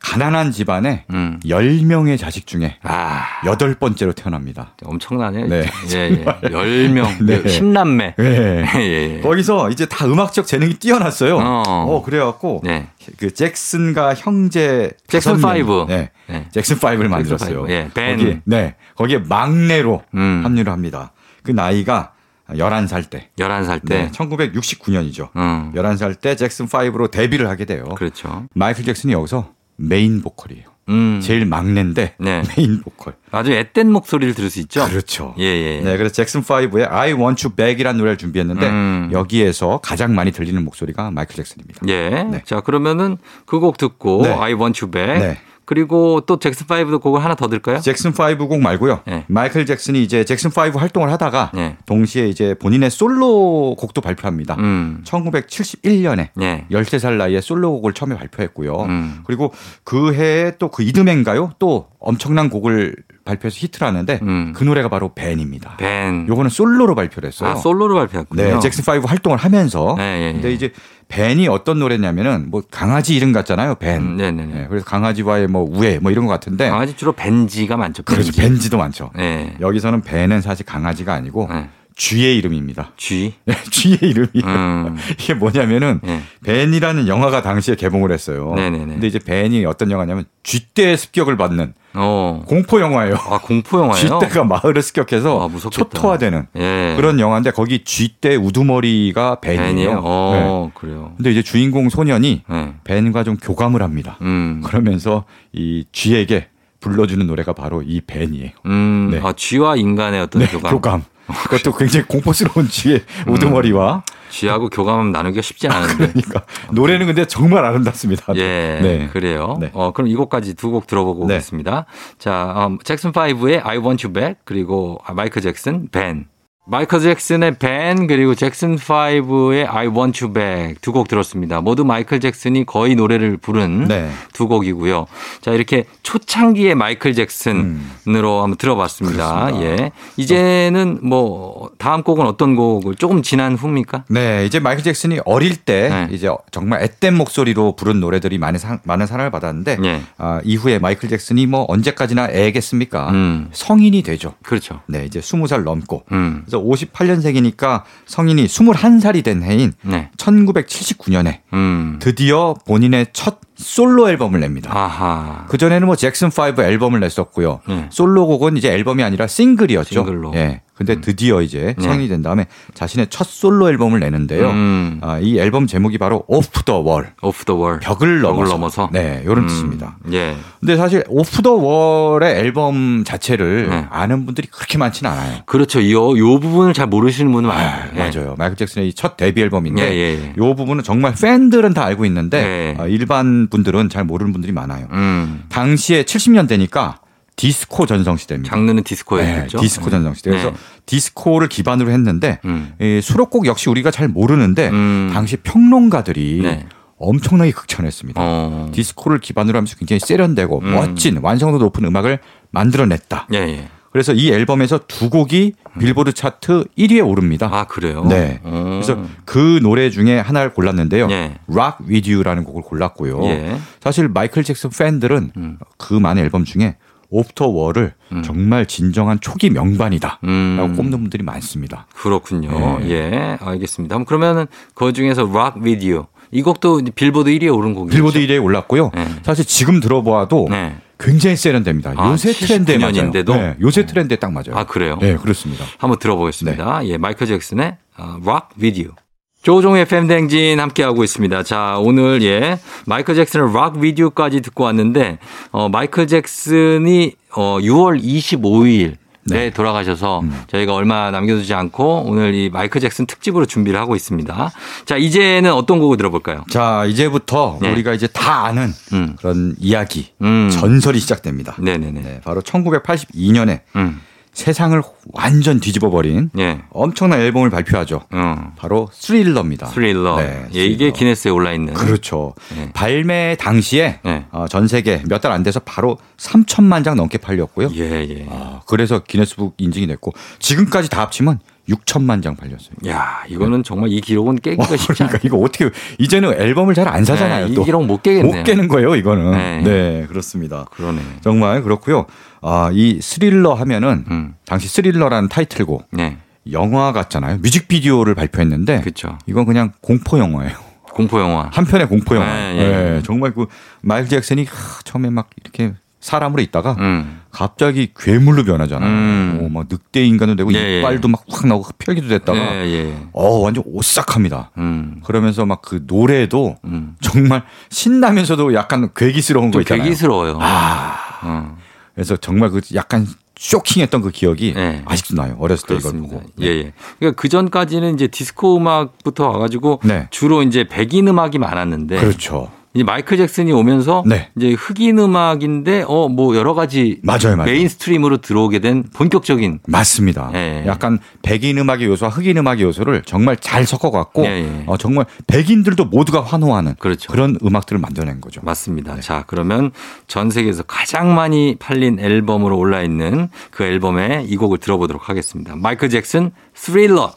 가난한 집안에 음. 10명의 자식 중에 아, 여덟 번째로 태어납니다. 엄청나네. 네. 예, 예. 10명. 네. 10남매. 네. 예, 예. 거기서 이제 다 음악적 재능이 뛰어났어요. 어. 어, 그래갖고 네. 그 잭슨과 형제 잭슨 다섯 명. Five. 네. 네. 잭슨 5를 만들었어요. Five. 예, 밴. 거기에, 네. 거기에 막내로 음. 합류를 합니다. 그 나이가 11살 때. 11살 네. 때. 1969년이죠. 음. 11살 때 잭슨 5로 데뷔를 하게 돼요. 그렇죠. 마이클 잭슨이 여기서 메인 보컬이에요. 음. 제일 막내인데 네. 메인 보컬. 아주 앳된 목소리를 들을 수 있죠. 그렇죠. 예, 예. 네, 그래서 잭슨 5의 I Want You Back이라는 노래를 준비했는데 음. 여기에서 가장 많이 들리는 목소리가 마이클 잭슨입니다. 예. 네. 자, 그러면은 그 곡 듣고 네. I want you back. 네. 그리고 또 잭슨 5도 곡을 하나 더 들까요? 잭슨 5 곡 말고요. 네. 마이클 잭슨이 이제 잭슨 5 활동을 하다가 네. 동시에 이제 본인의 솔로 곡도 발표합니다. 음. 1971년에 예. 13살 나이에 솔로 곡을 처음에 발표했고요. 음. 그리고 그 해에 또 그 이듬해인가요? 또 엄청난 곡을 발표해서 히트를 하는데 음. 그 노래가 바로 밴입니다. 밴. 요거는 솔로로 발표를 했어요. 아, 솔로로 발표했군요. 네, 잭슨 5 활동을 하면서. 네, 예, 예. 근데 이제 밴이 어떤 노래냐면은 뭐 강아지 이름 같잖아요, 밴. 음, 네네네. 네, 그래서 강아지와의 뭐 우애 뭐 이런 것 같은데. 강아지 주로 벤지가 많죠. 그렇죠. 벤지. 벤지도 많죠. 네. 여기서는 밴은 사실 강아지가 아니고 네. 쥐의 이름입니다. 네, 쥐의 이름이 음. 이게 뭐냐면은 네. 벤이라는 영화가 당시에 개봉을 했어요. 네네네. 근데 이제 벤이 어떤 영화냐면 쥐떼의 습격을 받는 어. 공포 영화예요. 아, 공포 영화예요? 쥐떼가 마을을 습격해서 아. 초토화되는 예. 그런 영화인데 거기 쥐떼 우두머리가 벤이에요. 네. 어, 그래요. 근데 이제 주인공 소년이 네. 벤과 좀 교감을 합니다. 음. 그러면서 이 쥐에게 불러주는 노래가 바로 이 벤이에요. 음. 네. 아, 쥐와 인간의 어떤 네, 교감. 교감. 그것도 굉장히 공포스러운 쥐의 음. 우두머리와 쥐하고 교감 나누기가 쉽지 않은데. 그러니까 노래는 근데 정말 아름답습니다. 예, 네. 그래요. 네. 어, 그럼 이 곡까지 두 곡 들어보고 네. 오겠습니다. 자, 음, 잭슨 5의 I Want You Back 그리고 아, 마이클 잭슨 벤. 마이클 잭슨의 벤 그리고 잭슨 5의 I Want You Back 두 곡 들었습니다. 모두 마이클 잭슨이 거의 노래를 부른 네. 두 곡이고요. 자, 이렇게 초창기의 마이클 잭슨으로 한번 들어봤습니다. 음. 그렇습니다. 예. 이제는 뭐 다음 곡은 어떤 곡을 조금 지난 후입니까? 네, 이제 마이클 잭슨이 어릴 때 네. 이제 정말 앳된 목소리로 부른 노래들이 많은 사, 많은 사랑을 받았는데 예. 아, 이후에 마이클 잭슨이 뭐 언제까지나 애겠습니까? 음. 성인이 되죠. 그렇죠. 네, 이제 20살 넘고 음. 그래서 58년생이니까 성인이 21살이 된 해인 네. 1979년에 음. 드디어 본인의 첫 솔로 앨범을 냅니다. 아하. 그전에는 뭐 잭슨 5 앨범을 냈었고요. 네. 솔로곡은 이제 앨범이 아니라 싱글이었죠. 싱글로. 예. 근데 드디어 이제 네. 성인이 된 다음에 자신의 첫 솔로 앨범을 내는데요. 음. 아, 이 앨범 제목이 바로 Off the Wall. Off the Wall. 벽을 넘어서. 넘어서. 네, 요런 음, 뜻입니다. 예. 근데 사실 Off the Wall의 앨범 자체를 네. 아는 분들이 그렇게 많지는 않아요. 그렇죠. 요, 요 부분을 잘 모르시는 분은 아, 많아요. 예. 맞아요. 마이클 잭슨의 이첫 데뷔 앨범인데 예, 예, 예. 요 부분은 정말 팬들은 다 알고 있는데 네. 아, 일반 분들은 잘 모르는 분들이 많아요. 음. 당시에 70년대니까 디스코 전성시대입니다. 장르는 디스코였죠. 네, 디스코 전성시대. 그래서 네. 디스코를 기반으로 했는데 음. 이 수록곡 역시 우리가 잘 모르는데 음. 당시 평론가들이 네. 엄청나게 극찬했습니다. 어. 디스코를 기반으로 하면서 굉장히 세련되고 음. 멋진 완성도 높은 음악을 만들어냈다. 예, 예. 그래서 이 앨범에서 두 곡이 빌보드 차트 1위에 오릅니다. 아, 그래요? 네. 어. 그래서 그 노래 중에 하나를 골랐는데요. 예. Rock With You라는 곡을 골랐고요. 예. 사실 마이클 잭슨 팬들은 음. 그 많은 앨범 중에 오프터 월을 정말 진정한 초기 명반이다. 음. 라고 꼽는 분들이 많습니다. 그렇군요. 네. 예. 알겠습니다. 그러면은 그 중에서 Rock With You. 이 곡도 빌보드 1위에 오른 곡이죠. 빌보드 1위에 올랐고요. 네. 사실 지금 들어봐도 네. 굉장히 세련됩니다. 아, 요새 트렌드에 맞아요. 79년인데도? 네, 요새 트렌드에 딱 맞아요. 아, 그래요? 네, 그렇습니다. 한번 들어보겠습니다. 예, 마이클 잭슨의 어, Rock With You. 조종의 팬댕진 함께하고 있습니다. 자, 오늘 예, 마이클 잭슨의 With You까지 듣고 왔는데, 어, 마이클 잭슨이 어, 6월 25일 네, 돌아가셔서 저희가 얼마 남겨두지 않고 오늘 이 마이클 잭슨 특집으로 준비를 하고 있습니다. 자, 이제는 어떤 곡을 들어볼까요? 자, 이제부터 네. 우리가 이제 다 아는 음. 그런 이야기, 음. 전설이 시작됩니다. 네네네. 네, 바로 1982년에 음. 세상을 완전 뒤집어 버린 예. 엄청난 앨범을 발표하죠. 어. 바로 스릴러입니다. 스릴러. 네, 예, 이게 스릴러. 기네스에 올라 있는. 그렇죠. 네. 발매 당시에 네. 어, 전 세계 몇 달 안 돼서 바로 3천만 장 넘게 팔렸고요. 예, 예. 아, 그래서 기네스북 인증이 됐고 지금까지 다 합치면 6천만 장 팔렸어요. 야, 이거는 정말 이 기록은 깨기가 쉽지 그러니까 않아요. 이거 어떻게 이제는 앨범을 잘 안 사잖아요. 네, 또. 이 기록 못 깨겠네요. 못 깨는 거예요, 이거는. 네. 네, 그렇습니다. 그러네. 정말 그렇고요. 아, 이 스릴러 하면은 음. 당시 스릴러라는 타이틀곡 네. 영화 같잖아요. 뮤직비디오를 발표했는데 그렇죠. 이건 그냥 공포 영화예요. 공포 영화. 한편의 공포 영화. 네, 네, 예. 정말 그 마이클 잭슨이 하, 처음에 막 이렇게 사람으로 있다가 음. 갑자기 괴물로 변하잖아요. 음. 오, 막 늑대 인간도 되고 예, 예. 이빨도 막 확 나오고 흡혈귀도 됐다가 예, 예. 어 완전 오싹합니다. 음. 그러면서 막 그 노래도 음. 정말 신나면서도 약간 괴기스러운 거좀 있잖아요. 괴기스러워요. 아, 어. 그래서 정말 그 약간 쇼킹했던 그 기억이 네. 아직도 나요. 어렸을 때 이걸 그렇습니다. 보고. 예, 예. 그러니까 그 전까지는 이제 디스코 음악부터 와가지고 네. 주로 이제 백인 음악이 많았는데 그렇죠. 이제 마이클 잭슨이 오면서 네. 이제 흑인 음악인데 어 뭐 여러 가지 맞아요, 맞아요. mainstream으로 들어오게 된 본격적인 맞습니다. 예. 약간 백인 음악의 요소와 흑인 음악의 요소를 정말 잘 섞어갖고 예, 예. 어, 정말 백인들도 모두가 환호하는 그렇죠. 런 음악들을 만들어낸 거죠. 맞습니다. 네. 자, 그러면 전 세계에서 가장 많이 팔린 앨범으로 올라 있는 그 앨범의 이 곡을 들어보도록 하겠습니다. 마이클 잭슨 스릴러.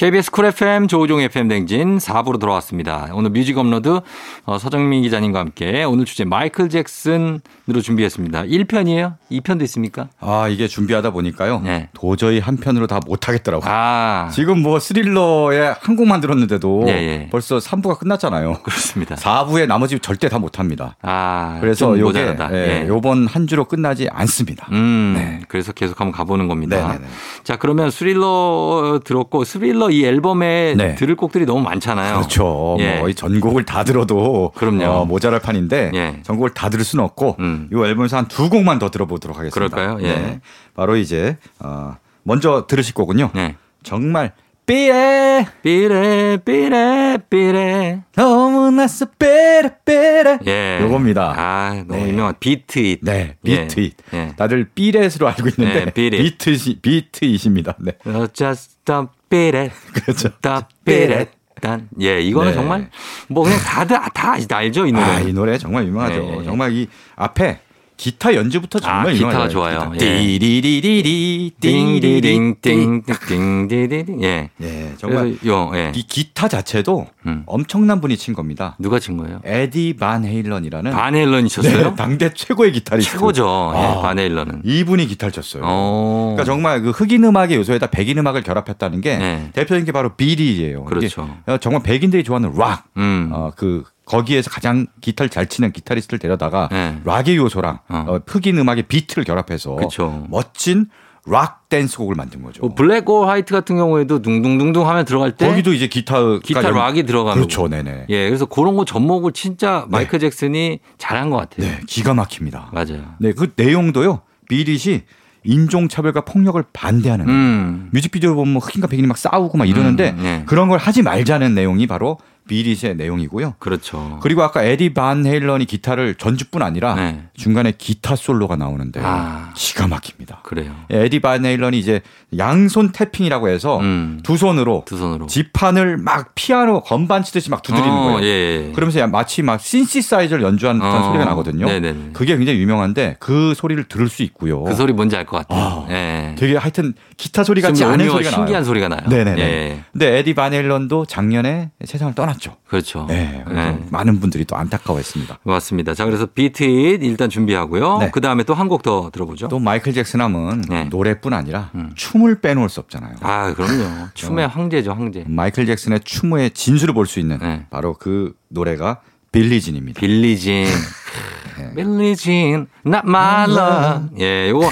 KBS 쿨 FM 조우종 FM 대행진 4부로 돌아왔습니다. 오늘 뮤직 업로드 어, 서정민 기자님과 함께 오늘 주제 마이클 잭슨으로 준비했습니다. 1편이에요? 2편도 있습니까? 아, 이게 준비하다 보니까요. 네. 도저히 한 편으로 다 못하겠더라고요. 아, 지금 뭐 스릴러에 한 곡만 들었는데도 예, 예. 벌써 3부가 끝났잖아요. 그렇습니다. 4부에 나머지 절대 다 못합니다. 아, 그래서 좀 요게. 예, 예. 요번 한 주로 끝나지 않습니다. 음, 네. 그래서 계속 한번 가보는 겁니다. 네네네. 자, 그러면 스릴러 들었고, 스릴러 이 앨범에 네. 들을 곡들이 너무 많잖아요. 그렇죠. 예. 뭐 전곡을 다 들어도 그럼요. 어, 모자랄 판인데 예. 전곡을 다 들을 수는 없고 음. 이 앨범에서 한 두 곡만 더 들어보도록 하겠습니다. 그럴까요? 예. 네. 바로 이제 어, 먼저 들으실 거군요. 네. 정말 Beat It Beat It, Beat It, Beat It. 너무나서 Beat It Beat It 예. 요겁니다. 아, 너무 네. 유명한 Beat It. 네, Beat It. 예. 예. 다들 삐렛으로 알고 있는데 네. 비트시 비트잇입니다. 네. 어, Just beat it. 그렇죠. The beat it. 단, 예, 이거는 네. 정말 뭐 그냥 다들 다 아시- 알죠, 이 노래. 아, 이 노래 정말 유명하죠. 네. 정말 이 앞에 기타 연주부터 정말 아, 기타가 유명하죠. 좋아요. 기타. 예. 띠리리리리 띵디딩 띵띵디딩 예. 예, 정말 요 예. 이 기타 자체도 음. 엄청난 분이 친 겁니다. 누가 친 거예요? 에디 반 헤일런이라는 반 앨런이 쳤어요? 네, 당대 최고의 기타리스트. 최고죠. 예, 아, 반 앨런은. 이분이 기타를 쳤어요. 어. 그러니까 정말 그 흑인 음악의 요소에다 백인 음악을 결합했다는 게 네. 대표적인 게 바로 비리예요. 그렇죠. 정말 백인들이 좋아하는 락. 음. 어, 그 거기에서 가장 기타를 잘 치는 기타리스트를 데려다가 네. 락의 요소랑 어. 어, 흑인 음악의 비트를 결합해서 그쵸. 멋진 락 댄스 곡을 만든 거죠. 뭐 Black or White 같은 경우에도 둥둥둥둥 하면 들어갈 때 거기도 이제 기타 기타 락이 들어가는 그렇죠, 거. 네네. 예, 그래서 그런 거 접목을 진짜 마이클 잭슨이 잘한 것 같아요. 네, 기가 막힙니다. 맞아요. 네, 그 내용도요. 비릿이 인종차별과 폭력을 반대하는 음. 뮤직비디오 보면 뭐 흑인과 백인이 막 싸우고 막 이러는데 음, 네. 그런 걸 하지 말자는 내용이 바로 비릿의 내용이고요. 그렇죠. 그리고 아까 에디 반 헤일런이 기타를 전주뿐 아니라 네. 중간에 기타 솔로가 나오는데 아. 기가 막힙니다. 그래요. 에디 반 헤일런이 이제 양손 tapping이라고 해서 음. 두 손으로 두 손으로. 지판을 막 피아노 건반 치듯이 막 두드리는 어, 거예요. 예. 그러면서 마치 막 신시사이저를 연주하는 듯한 어, 소리가 나거든요. 네네네. 그게 굉장히 유명한데 그 소리를 들을 수 있고요. 그 소리 뭔지 알 것 같아요. 아, 예. 되게 하여튼 기타 소리 같지 좀 않은 소리가 신기한 나요. 소리가 나요. 네네네. 예. 근데 에디 반 헤일런도 작년에 세상을 떠났죠. 그렇죠. 네. 예. 많은 분들이 또 안타까워했습니다. 맞습니다. 자, 그래서 비트잇 일단 준비하고요. 네. 그 다음에 또 한 곡 더 들어보죠. 또 마이클 잭슨 하면 네. 노래뿐 아니라 음. 춤을 빼놓을 수 없잖아요. 아, 그럼요. 춤의 황제죠, 황제. 마이클 잭슨의 춤의 진수를 볼 수 있는 네. 바로 그 노래가 빌리진입니다. 빌리진. 네. 빌리진, not my love. 예, 요거.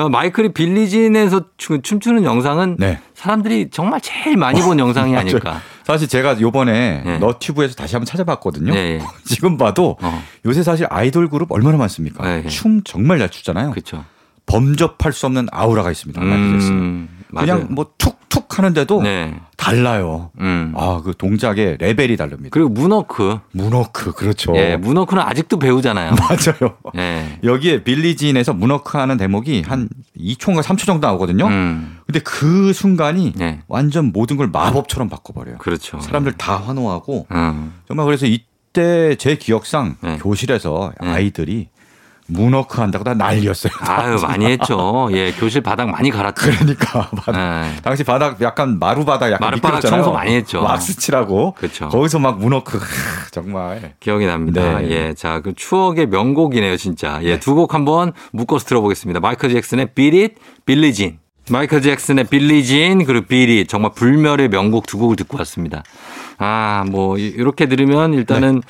어, 마이클이 빌리진에서 추- 춤추는 영상은 네. 사람들이 정말 제일 많이 본 영상이. 아닐까. 사실 제가 요번에 네. 너튜브에서 다시 한번 찾아봤거든요. 네. 지금 봐도 어, 요새 사실 아이돌 그룹 얼마나 많습니까? 네. 춤 정말 잘 추잖아요. 그렇죠. 범접할 수 없는 아우라가 있습니다. 음. 그냥 뭐 툭툭 하는데도 네. 달라요. 음. 아, 그 동작의 레벨이 다릅니다. 그리고 문워크. 문워크 그렇죠. 예, 문워크는 아직도 배우잖아요. 맞아요. 예. 여기에 Billie Jean에서 문워크 하는 대목이 한 2초인가 3초 정도 나오거든요. 음. 근데 그 순간이 네. 완전 모든 걸 마법처럼 바꿔버려요. 그렇죠. 사람들 다 환호하고 음. 정말 그래서 이때 제 기억상 네. 교실에서 네. 아이들이 문워크 한다고 다 난리였어요. 아유, 많이 했죠. 예, 교실 바닥 많이 갈았죠. 그러니까 바닥- 예. 당시 바닥 약간 마루 바닥 약간 마룻바닥 미끄럽잖아요. 청소 많이 했죠. 왁스칠하고 그렇죠. 거기서 막 문워크 하, 정말 기억이 납니다. 네. 예. 자, 그 추억의 명곡이네요, 진짜. 예, 두곡 한번 묶어서 들어보겠습니다. 마이클 잭슨의 Beat It, Billie Jean. 마이클 잭슨의 Jean, 그리고 It. 정말 불멸의 명곡 두 곡을 듣고 왔습니다. 아, 뭐, 이- 이렇게 들으면 일단은,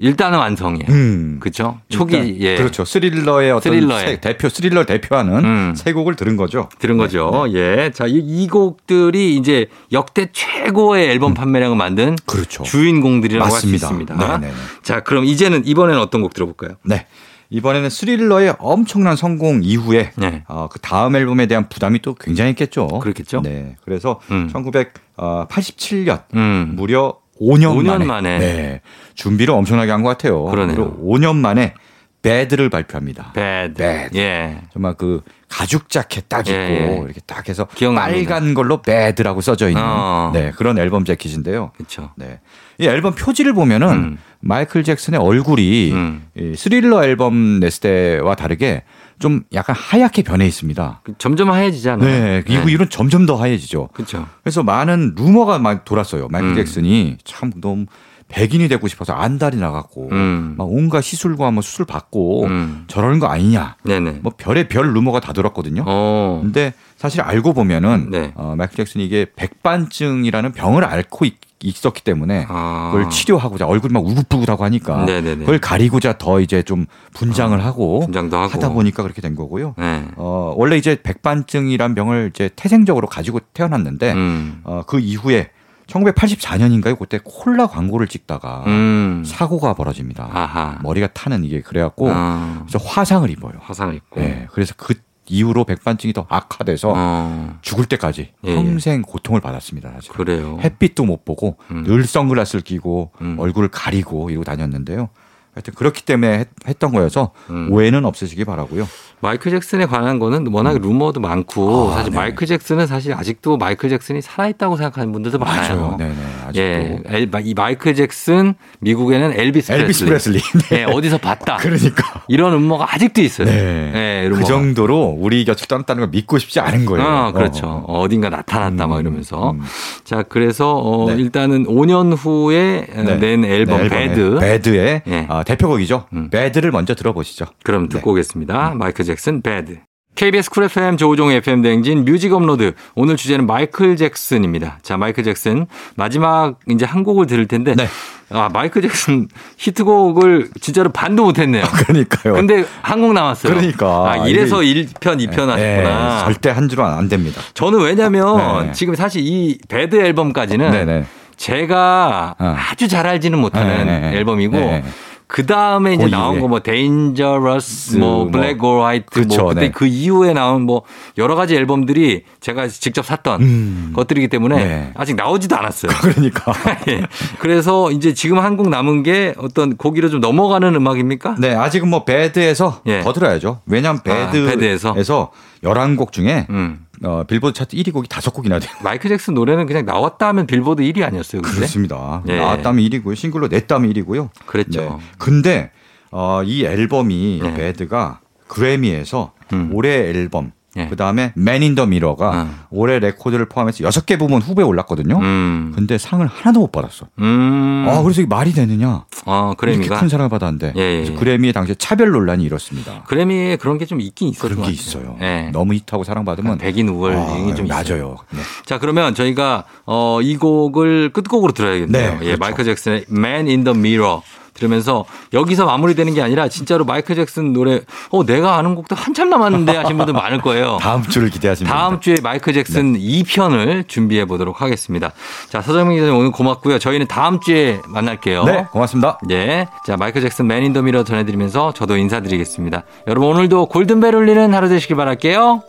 일단은 완성이에요. 네. 음. 그쵸? 초기, 일단 예. 그렇죠. 스릴러의 어떤 스릴러의. 세- 대표 스릴러 대표하는 음. 세 곡을 들은 거죠. 들은 거죠. 예. 자, 이, 이 곡들이 이제 역대 최고의 앨범 판매량을 만든 그렇죠. 주인공들이라고 할 수. 있습니다. 네네네. 자, 그럼 이제는 이번에는 어떤 곡 들어볼까요? 네. 이번에는 스릴러의 엄청난 성공 이후에 네. 어, 그 다음 앨범에 대한 부담이 또 굉장했겠죠. 그렇겠죠. 네. 그래서 음. 1987년 음. 무려 5년, 5년 만에, 만에. 네. 준비를 엄청나게 한 것 같아요. 그러네요. 무려 5년 만에 Bad를 발표합니다. bad. bad. 예. 정말 그 가죽 자켓 딱 입고 예. 이렇게 딱 해서 기억납니다. 빨간 걸로 Bad라고 써져 있는 어. 네, 그런 앨범 재킷인데요. 그렇죠. 네. 이 앨범 표지를 보면은 음. 마이클 잭슨의 얼굴이 음. 이 스릴러 앨범 냈을 때와 다르게 좀 약간 하얗게 변해 있습니다. 그 점점 하얘지잖아요. 네, 이후 이후는 점점 더 하얘지죠. 그렇죠. 그래서 많은 루머가 막 돌았어요. 마이클 음. 잭슨이 참 너무 백인이 되고 싶어서 안달이 나갔고 음. 막 온갖 시술과 뭐 수술 받고 음. 저러는 거 아니냐. 네네. 뭐 별의 별 루머가 다 돌았거든요. 어. 근데 사실 알고 보면은 네. 어, 마이클 잭슨이 이게 백반증이라는 병을 앓고 있, 었기 때문에 아. 그걸 치료하고자 얼굴이 막 우긋부긋하고 하니까 네네네. 그걸 가리고자 더 이제 좀 분장을 하고 분장도 하고. 하다 보니까 그렇게 된 거고요. 네. 어, 원래 이제 백반증이란 병을 이제 태생적으로 가지고 태어났는데 음. 어, 그 이후에 1984년인가요? 그때 콜라 광고를 찍다가 음. 사고가 벌어집니다. 아하. 머리가 타는 이게 그래갖고 어. 그래서 화상을 입어요. 화상 있고. 네, 그래서 그 이후로 백반증이 더 악화돼서 어. 죽을 때까지 예, 평생 고통을 받았습니다. 사실. 그래요. 햇빛도 못 보고 음. 늘 선글라스를 끼고 음. 얼굴을 가리고 이러고 다녔는데요. 하여튼 그렇기 때문에 했, 던 거여서 음. 오해는 없으시기 바라고요. 마이클 잭슨에 관한 거는 워낙 루머도 많고 아, 사실 네. 마이클 잭슨은 사실 아직도 마이클 잭슨이 살아있다고 생각하는 분들도 많아요. 네네. 아직도 예, 엘- 이 마이클 잭슨 미국에는 엘비스, 엘비스 프레슬리. 프레슬리. 예, 어디서 봤다. 그러니까. 이런 음모가 아직도 있어요. 네. 예, 그. 정도로 우리 곁을 떠났다는 걸 믿고 싶지 않은 거예요. 어, 그렇죠. 어, 딘가 나타났다 막 음, 이러면서. 음. 자, 그래서 어, 네. 일단은 5년 후에 어, 네. 낸 앨범 네, 앨범의 Bad. Bad의 예. 아, 대표곡이죠. 음. Bad를 먼저 들어보시죠. 그럼 네. 듣고 오겠습니다. 마이클 잭슨 Bad. KBS 쿨 FM 조우종 FM 대행진 뮤직 업로드. 오늘 주제는 마이클 잭슨입니다. 자, 마이클 잭슨 마지막 이제 한 곡을 들을 텐데 네. 아, 마이클 잭슨 히트곡을 진짜로 반도 못 했네요. 그러니까요. 근데 한 곡 남았어요. 그러니까. 아, 이래서 1편, 2편 네, 하셨구나. 절대 한 줄은 안 됩니다. 저는 왜냐면 네. 지금 사실 이 Bad 앨범까지는 네네. 제가 어. 아주 잘 알지는 못하는 네, 네, 네. 앨범이고 네. 그 다음에 이제 그 나온. 거 뭐 Dangerous 뭐 뭐. Black or White 그쵸, 뭐 그때 네. 그 이후에 나온 뭐 여러 가지 앨범들이 제가 직접 샀던 음. 것들이기 때문에 네. 아직 나오지도 않았어요. 그러니까. 예. 그래서 이제 지금 한 곡 남은 게 어떤 곡으로 좀 넘어가는 음악입니까? 네, 아직은 뭐 Bad에서 예. 더 들어야죠. 왜냐하면 아, Bad에서, Bad에서? 11곡 중에 음. 어, 빌보드 차트 1위 곡이 5곡이나 돼요. 마이클 잭슨 노래는 그냥 나왔다 하면 빌보드 1위 아니었어요. 근데? 그렇습니다. 예. 나왔다면 1위고요. 싱글로 냈다면 1위고요. 그랬죠. 근데 어, 이 앨범이 네. Bad가 그래미에서 음. 올해 앨범 예. 그 다음에 Man in the Mirror가 어. 올해 레코드를 포함해서 6개 부문 후보에 올랐거든요. 음. 근데 상을 하나도 못 받았어. 음. 아, 그래서 이게 말이 되느냐? 어, 이렇게 그래미가. 큰 사랑을 받았는데 예, 예, 그래서 예. 그래미의 당시에 차별 논란이 일었습니다. 그래미에 그런 게 좀 있긴 있었던 그런 것 게. 있어요. 예. 너무 히트하고 사랑받으면 백인 우월 아, 좀 있어요. 맞아요. 네. 자, 그러면 저희가 어, 이 곡을 끝곡으로 들어야겠네요. 네, 예, 그렇죠. 마이클 잭슨의 Man in the Mirror 들으면서 여기서 마무리되는 게 아니라 진짜로 마이클 잭슨 노래 어 내가 아는 곡도 한참 남았는데 하신 분들 많을 거예요. 다음 주를 기대하시면 다음 주에 마이클 잭슨 2편을 준비해 보도록 하겠습니다. 자, 서정민 기자님 오늘 고맙고요. 저희는 다음 주에 만날게요. 네, 고맙습니다. 예. 자, 마이클 잭슨 Man in the Mirror 전해 드리면서 저도 인사드리겠습니다. 여러분 오늘도 골든벨 울리는 하루 되시길 바랄게요.